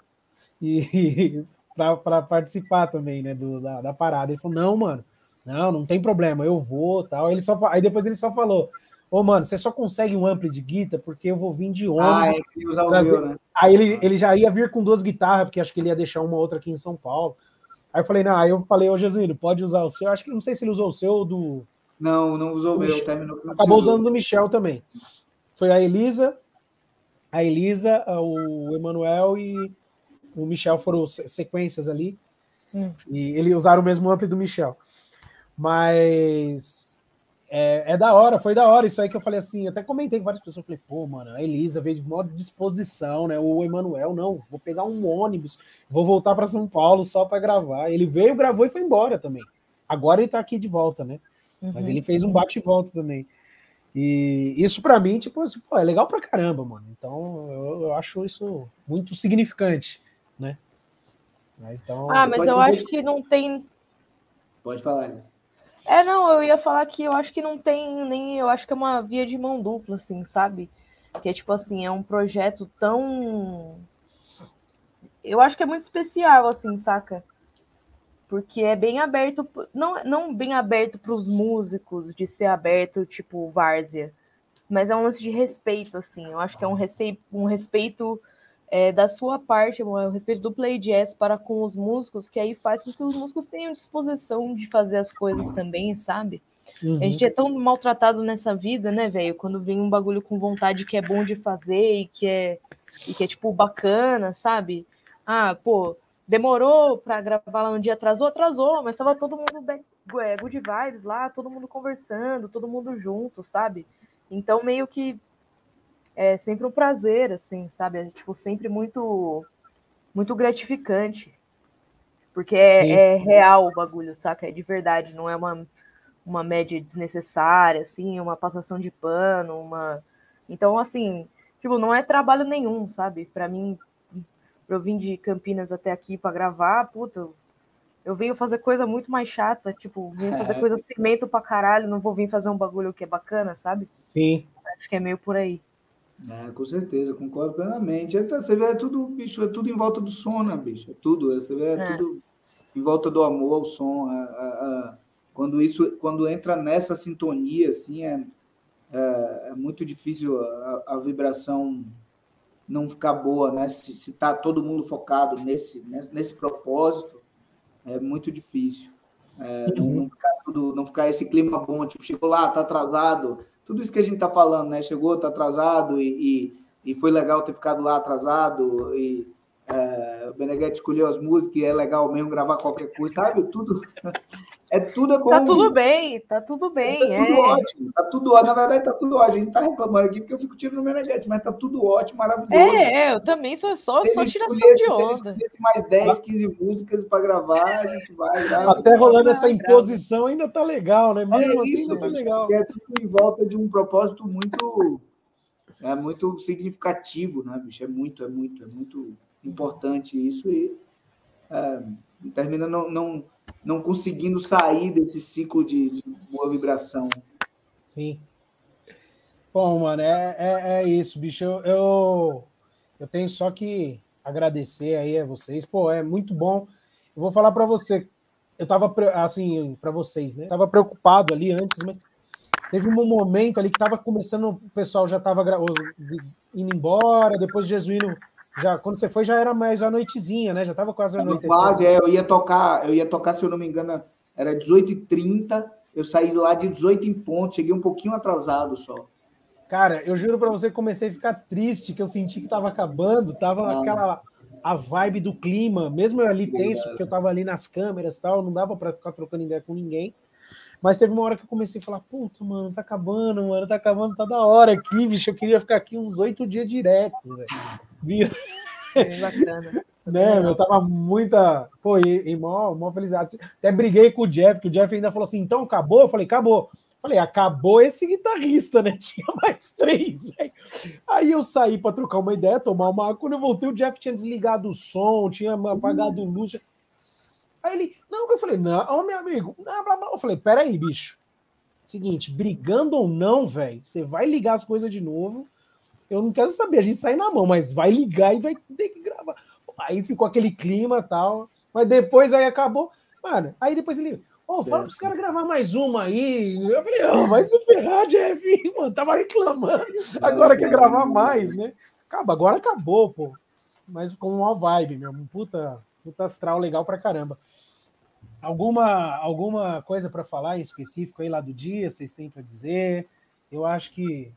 e para participar também, né, do, da, da parada. Ele falou: não, mano, não, não tem problema, eu vou, tal. Ele só aí depois ele só falou: "Ô, mano, você só consegue um ampli de guitarra porque eu vou vir de ônibus". Ah, é, trazer... né? Aí ele, ele já ia vir com duas guitarras, porque acho que ele ia deixar uma outra aqui em São Paulo. Aí eu falei, não, aí eu falei, ô Jesuíno, pode usar o seu. Acho que não sei se ele usou o seu ou do. Não, não usou o meu, terminou. Acabou usando do Michel também. Foi a Elisa, a Elisa, o Emanuel e o Michel foram sequências ali. Hum. E eles usaram o mesmo ampli do Michel. Mas é, é, da hora, foi da hora. Isso aí que eu falei assim, até comentei com várias pessoas. Falei, pô, mano, a Elisa veio de modo disposição, né? O Emanuel, não, vou pegar um ônibus, vou voltar para São Paulo só para gravar. Ele veio, gravou e foi embora também. Agora ele tá aqui de volta, né? Uhum. Mas ele fez um bate e volta também. E isso para mim, tipo, assim, pô, é legal pra caramba, mano. Então eu, eu acho isso muito significante, né? Então, ah, mas eu acho que não tem. Pode falar, Elisa. É, não, eu ia falar que eu acho que não tem nem. Eu acho que é uma via de mão dupla, assim, sabe? Que é tipo assim, é um projeto tão. Eu acho que é muito especial, assim, saca? Porque é bem aberto, não, não bem aberto para os músicos, de ser aberto, tipo, várzea, mas é um lance de respeito, assim. Eu acho que é um, rece... um respeito é, da sua parte, a respeito do play jazz para com os músicos, que aí faz com que os músicos tenham disposição de fazer as coisas também, sabe? Uhum. A gente é tão maltratado nessa vida, né, velho? Quando vem um bagulho com vontade que é bom de fazer e que é, e que é tipo bacana, sabe? Ah, pô, demorou para gravar lá um dia, atrasou, atrasou, mas tava todo mundo bem, é, good vibes lá, todo mundo conversando, todo mundo junto, sabe? Então meio que é sempre um prazer, assim, sabe? É, tipo, sempre muito, muito gratificante. Porque é, é, real o bagulho, saca? É de verdade, não é uma, uma média desnecessária, assim, uma passação de pano, uma. Então, assim, tipo, não é trabalho nenhum, sabe? Para mim, pra eu vim de Campinas até aqui para gravar, puta, eu venho fazer coisa muito mais chata, tipo, venho fazer coisa cimento pra caralho, não vou vir fazer um bagulho que é bacana, sabe? Sim. Acho que é meio por aí. É, com certeza, concordo plenamente. É, você vê, é tudo, bicho, é tudo em volta do som, né, bicho? É tudo, você vê, é, é. tudo em volta do amor ao som. A, a, a, quando isso, quando entra nessa sintonia, assim, é, é, é muito difícil a, vibração não ficar boa, né? Se, se tá todo mundo focado nesse, nesse, nesse propósito, é muito difícil. É, uhum. não, não, ficar tudo, não ficar esse clima bom, tipo, chegou lá, tá atrasado, tudo isso que a gente está falando, né? Chegou, está atrasado e, e, e, foi legal ter ficado lá atrasado e é, o Beneguete escolheu as músicas e é legal mesmo gravar qualquer coisa, sabe? Tudo é tudo é bom. Tá tudo bem, tá tudo bem. Tá é. tudo ótimo, tá tudo ótimo. Na verdade, tá tudo ótimo. A gente tá reclamando aqui porque eu fico tirando no Meneghete, mas tá tudo ótimo, maravilhoso. É, é eu também sou só, só tiração de onda. Se mais 10, 15 músicas para gravar, a gente vai. Até rolando essa imposição ainda tá legal, né? Mesmo é assim, ainda tá legal. É tudo em volta de um propósito muito. É muito significativo, né, bicho? É muito, é muito, é muito importante isso e é, termina não, não não conseguindo sair desse ciclo de, de boa vibração. Sim. Bom, mano, é, é, é isso, bicho. Eu, eu, eu, tenho só que agradecer aí a vocês. Pô, é muito bom. Eu vou falar para você. Eu tava, assim, para vocês, né? Eu tava preocupado ali antes, mas teve um momento ali que tava começando, o pessoal já tava indo embora, depois o Jesuíno já quando você foi já era mais a noitezinha, né? Já estava quase a noite. Quase, é, eu ia tocar, eu ia tocar, se eu não me engano, era 18h30, eu saí lá de 18 em ponto, cheguei um pouquinho atrasado só. Cara, eu juro para você que comecei a ficar triste, que eu senti que estava acabando, tava ah. aquela a vibe do clima, mesmo eu ali tenso, porque eu tava ali nas câmeras e tal, não dava para ficar trocando ideia com ninguém. Mas teve uma hora que eu comecei a falar, puta, mano, tá acabando, mano, tá acabando, tá da hora aqui, bicho. Eu queria ficar aqui uns oito dias direto, velho. É bacana. né, eu tava muita. Pô, e, e mó, mó felicidade. Até briguei com o Jeff, que o Jeff ainda falou assim: então acabou? Eu falei, acabou. Falei, acabou esse guitarrista, né? Tinha mais três, velho. Aí eu saí para trocar uma ideia, tomar uma. Quando eu voltei, o Jeff tinha desligado o som, tinha apagado luz. Aí ele, não, eu falei, não, meu amigo, não, blá, blá. Eu falei, peraí, bicho. Seguinte, brigando ou não, velho, você vai ligar as coisas de novo. Eu não quero saber, a gente sai na mão, mas vai ligar e vai ter que gravar. Aí ficou aquele clima tal. Mas depois aí acabou. Mano, aí depois ele. Ô, oh, fala pros caras gravar mais uma aí. Eu falei, oh, vai se ferrar, Jeff. Mano, tava reclamando. Agora quer gravar mais, né? Acaba, agora acabou, pô. Mas com uma vibe, meu. Puta, puta astral legal pra caramba. Alguma, alguma coisa para falar em específico aí lá do dia, vocês têm para dizer? Eu acho que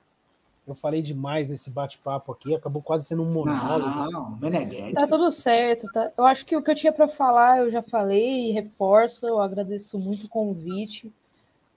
eu falei demais nesse bate-papo aqui, acabou quase sendo um monólogo. Não, Meneghete. Tá tudo certo, tá? Eu acho que o que eu tinha para falar eu já falei e reforço. Eu agradeço muito o convite.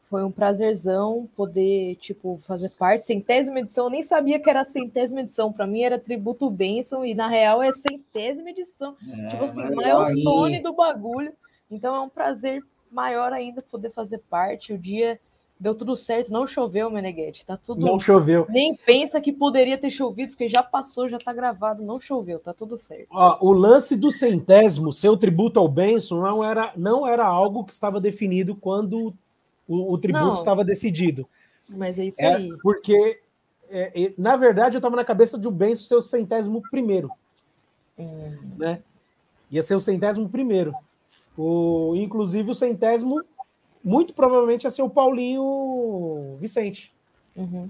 Foi um prazerzão poder, tipo, fazer parte. Centésima edição, eu nem sabia que era centésima edição. Para mim era tributo Benson e na real é centésima edição. É, tipo assim, milestone aí- do bagulho. Então é um prazer maior ainda poder fazer parte. O dia deu tudo certo, não choveu, Meneghete. Tá tudo. Não choveu. Nem pensa que poderia ter chovido, porque já passou, já tá gravado, não choveu, tá tudo certo. Ó, o lance do centésimo, seu tributo ao Benson, não era, não era algo que estava definido quando o, o tributo Não. estava decidido. Mas é isso É, aí. porque, é, é, na verdade, eu estava na cabeça de o Benson ser o centésimo primeiro. Hum, né? Ia ser o centésimo primeiro. O, inclusive, o centésimo, muito provavelmente, ia ser o Paulinho Vicente. uhum.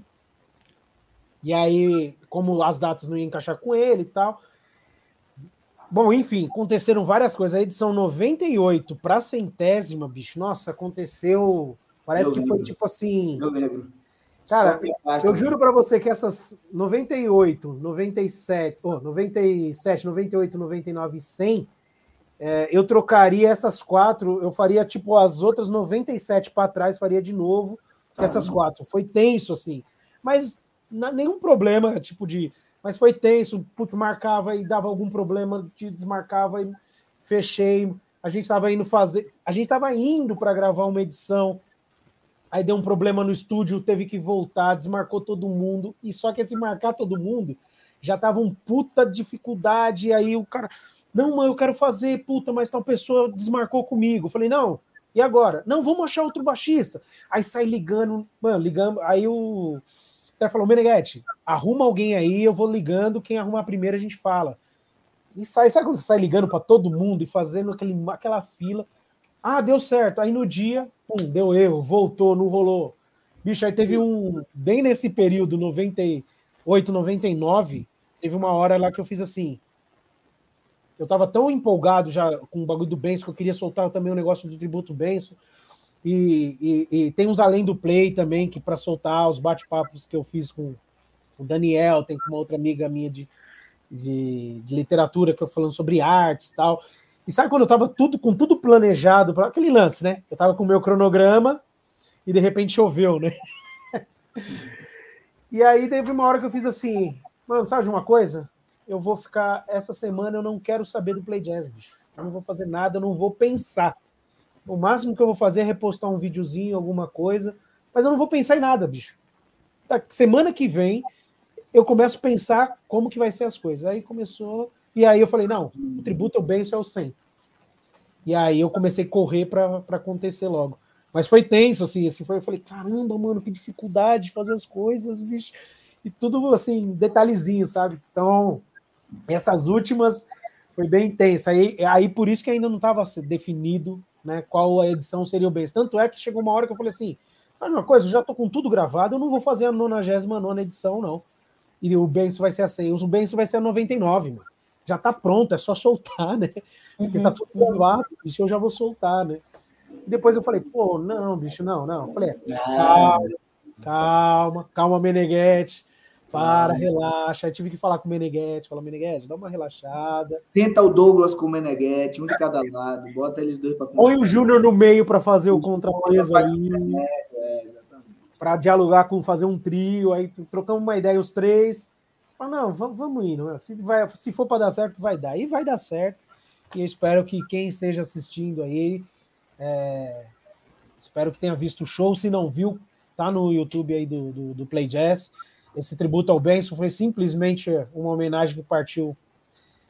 E aí, como as datas não iam encaixar com ele e tal. Bom, enfim, aconteceram várias coisas. A edição 98 para centésima, bicho, nossa, aconteceu. Parece Eu que foi lembro. tipo assim. Eu lembro. Cara, Eu juro para você que essas 98, 97, oh, 97, 98, 99 e 100, é, eu trocaria essas quatro, eu faria tipo as outras 97 para trás, faria de novo com essas quatro. Foi tenso assim, mas na- nenhum problema, tipo de, mas foi tenso, putz, marcava e dava algum problema, de desmarcava e fechei. A gente estava indo fazer, a gente estava indo para gravar uma edição Aí deu um problema no estúdio, teve que voltar, desmarcou todo mundo. E só que esse marcar todo mundo já tava um puta dificuldade. Aí o cara, não, mãe, eu quero fazer, puta, mas tal pessoa desmarcou comigo. Eu falei, não, e agora? Não, vamos achar outro baixista. Aí sai ligando, mano, ligando. Aí o até falou, Meneghete, arruma alguém aí, eu vou ligando. Quem arrumar primeiro a gente fala. E sai, sabe quando você sai ligando para todo mundo e fazendo aquele, aquela fila? Ah, deu certo. Aí no dia, pum, deu erro, voltou, não rolou. Bicho, aí teve um. Bem nesse período, 98, 99, teve uma hora lá que eu fiz assim. Eu tava tão empolgado já com o bagulho do Benção que eu queria soltar também o negócio do tributo Benção. E, e- e tem uns além do play também, que para soltar os bate-papos que eu fiz com o Daniel, tem com uma outra amiga minha de, de, de literatura que eu falando sobre artes e tal. E sabe quando eu tava tudo com tudo planejado para aquele lance, né? Eu tava com o meu cronograma e de repente choveu, né? e aí teve uma hora que eu fiz assim, mano, sabe uma coisa? Eu vou ficar essa semana eu não quero saber do Play Jazz, bicho. Eu não vou fazer nada, eu não vou pensar. O máximo que eu vou fazer é repostar um videozinho, alguma coisa, mas eu não vou pensar em nada, bicho. Da semana que vem eu começo a pensar como que vai ser as coisas. Aí começou, e aí eu falei, não, o tributo ao Benção é o 100. E aí eu comecei a correr para acontecer logo. Mas foi tenso, assim, assim, foi, eu falei, caramba, mano, que dificuldade de fazer as coisas, bicho. E tudo, assim, detalhezinho, sabe? Então, essas últimas foi bem intensa. Aí, aí por isso que ainda não estava definido né, qual a edição seria o Benção. Tanto é que chegou uma hora que eu falei assim, sabe uma coisa, eu já tô com tudo gravado, eu não vou fazer a 99 edição, não. E o Benção vai ser a 100. O Benção vai ser a 99, mano. Já tá pronto, é só soltar, né? Porque tá tudo gravado, bicho, eu já vou soltar, né? E depois eu falei, pô, não, bicho, não, não. Eu falei, Ah, calma, calma, calma, Meneghete. Para, relaxa. Aí tive que falar com o Meneghete. Falar, Meneghete, dá uma relaxada. Tenta o Douglas com o Meneghete, um de cada lado, bota eles dois para Põe o Júnior no meio para fazer o contrapeso aí. Para dialogar com fazer um trio. Aí trocamos uma ideia os três. Fala, não, vamos, vamos indo. Se, vai, se for para dar certo, vai dar. E vai dar certo. E eu espero que quem esteja assistindo aí. é, espero que tenha visto o show. Se não viu, tá no YouTube aí do, do, do Play Jazz. Esse tributo ao Benson foi simplesmente uma homenagem que partiu.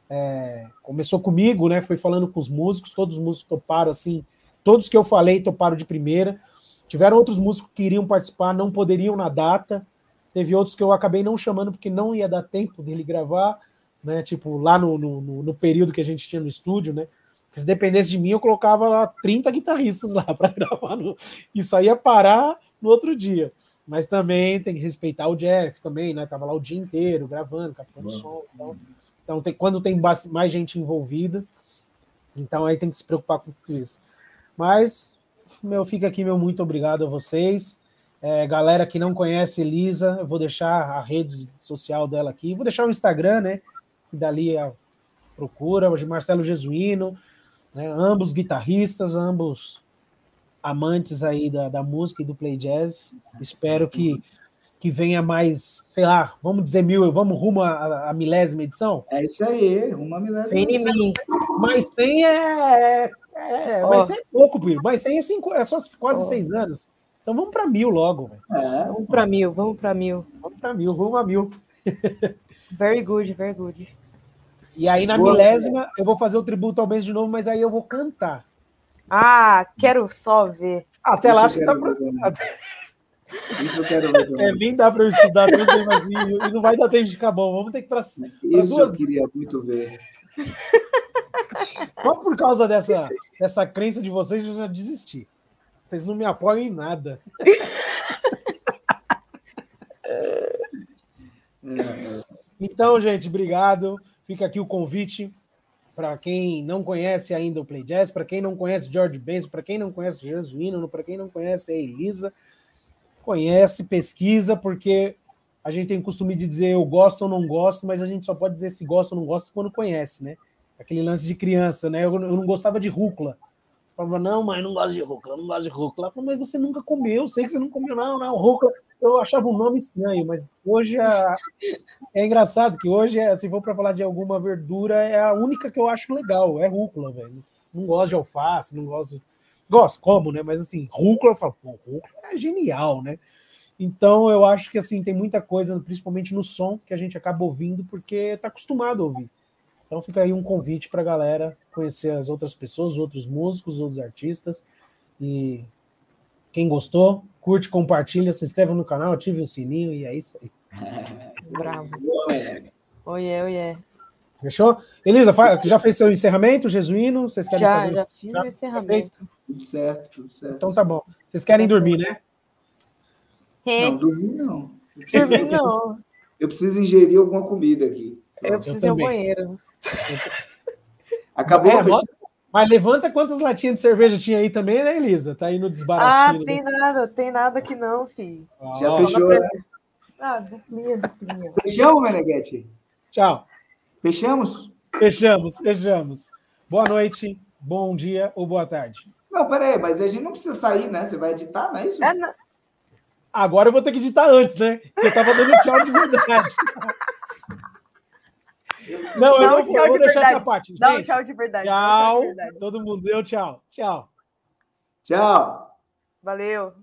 é, começou comigo, né? Foi falando com os músicos, todos os músicos toparam assim. Todos que eu falei toparam de primeira. Tiveram outros músicos que queriam participar, não poderiam na data. Teve outros que eu acabei não chamando porque não ia dar tempo dele gravar, né? Tipo, lá no, no, no- período que a gente tinha no estúdio, né? Se dependesse de mim, eu colocava lá 30 guitarristas lá para gravar. No... Isso aí ia parar no outro dia. Mas também tem que respeitar o Jeff também, né? Tava lá o dia inteiro gravando, captando som. Então, então tem, quando tem mais gente envolvida, então aí tem que se preocupar com tudo isso. Mas, meu, fica aqui meu muito obrigado a vocês. É, galera que não conhece Elisa, eu vou deixar a rede social dela aqui, vou deixar o Instagram, né? Que dali a procura, de Marcelo Jesuíno, né, ambos guitarristas, ambos amantes aí da, da música e do play jazz. Espero que, que venha mais, sei lá, vamos dizer mil, vamos rumo à, milésima edição? É isso aí, uma milésima Vem edição. Em mim. Mas 100 é, é, oh. mas é pouco, Piro. Mas 100 é, cinco, é só quase oh. seis anos. Então vamos para mil logo. É. Vamos para mil, vamos para mil. Vamos para mil, vamos a mil. very good, very good. E aí na Boa, milésima eu vou fazer o tributo ao mês de novo, mas aí eu vou cantar. Ah, quero só ver. Até lá acho que dá pra... Isso eu quero ver. É, nem dá para eu estudar tudo, mas assim, e não vai dar tempo de ficar bom. Vamos ter que ir para Isso duas... eu queria muito ver. Só por causa dessa, dessa crença de vocês, eu já desisti. Vocês não me apoiam em nada. Então, gente, obrigado. Fica aqui o convite para quem não conhece ainda o Play Jazz, para quem não conhece George Benson, para quem não conhece Jesuíno, para quem não conhece a Elisa, conhece, pesquisa, porque a gente tem o costume de dizer eu gosto ou não gosto, mas a gente só pode dizer se gosta ou não gosta quando conhece, né? Aquele lance de criança, né? Eu, eu não gostava de rúcula. Falava, não, mãe, não gosto de rúcula, não gosto de rúcula. Ela falou, mas você nunca comeu, sei que você não comeu, não, não, rúcula eu achava um nome estranho, mas hoje é, é engraçado que hoje, é, se for para falar de alguma verdura, é a única que eu acho legal, é rúcula, velho. Não gosto de alface, não gosto. Gosto, como, né? Mas assim, rúcula, eu falo, pô, rúcula é genial, né? Então eu acho que assim tem muita coisa, principalmente no som, que a gente acaba ouvindo porque está acostumado a ouvir. Então fica aí um convite para a galera conhecer as outras pessoas, os outros músicos, os outros artistas. E quem gostou, curte, compartilha, se inscreve no canal, ative o sininho e é isso aí. Bravo. Oiê, oiê. Fechou? Elisa, já fez seu encerramento, Jesuíno? Vocês querem já, fazer Já, fiz o encerramento. Tudo certo, tudo certo. Então tá bom. Vocês querem dormir, né? É. Não, dormir não. Dormir não. Eu preciso ingerir alguma comida aqui. Eu preciso ir ao banheiro. Acabou é, a mas levanta quantas latinhas de cerveja tinha aí também, né, Elisa? Tá aí no desbaratinho. Ah, tem né? nada, tem nada aqui não, filho. Ah, Já ó, fechou, né? Ah, duplinha, duplinha. Fechamos, Meneghete? Tchau. Fechamos? Fechamos, fechamos. Boa noite, bom dia ou boa tarde. Não, peraí, mas a gente não precisa sair, né? Você vai editar, não é isso? É, não. Agora eu vou ter que editar antes, né? Porque eu tava dando tchau de verdade. Não, eu não vou, vou deixar essa parte. Dá um tchau de verdade. Tchau. De verdade. Todo mundo deu tchau. Tchau. Tchau. Valeu.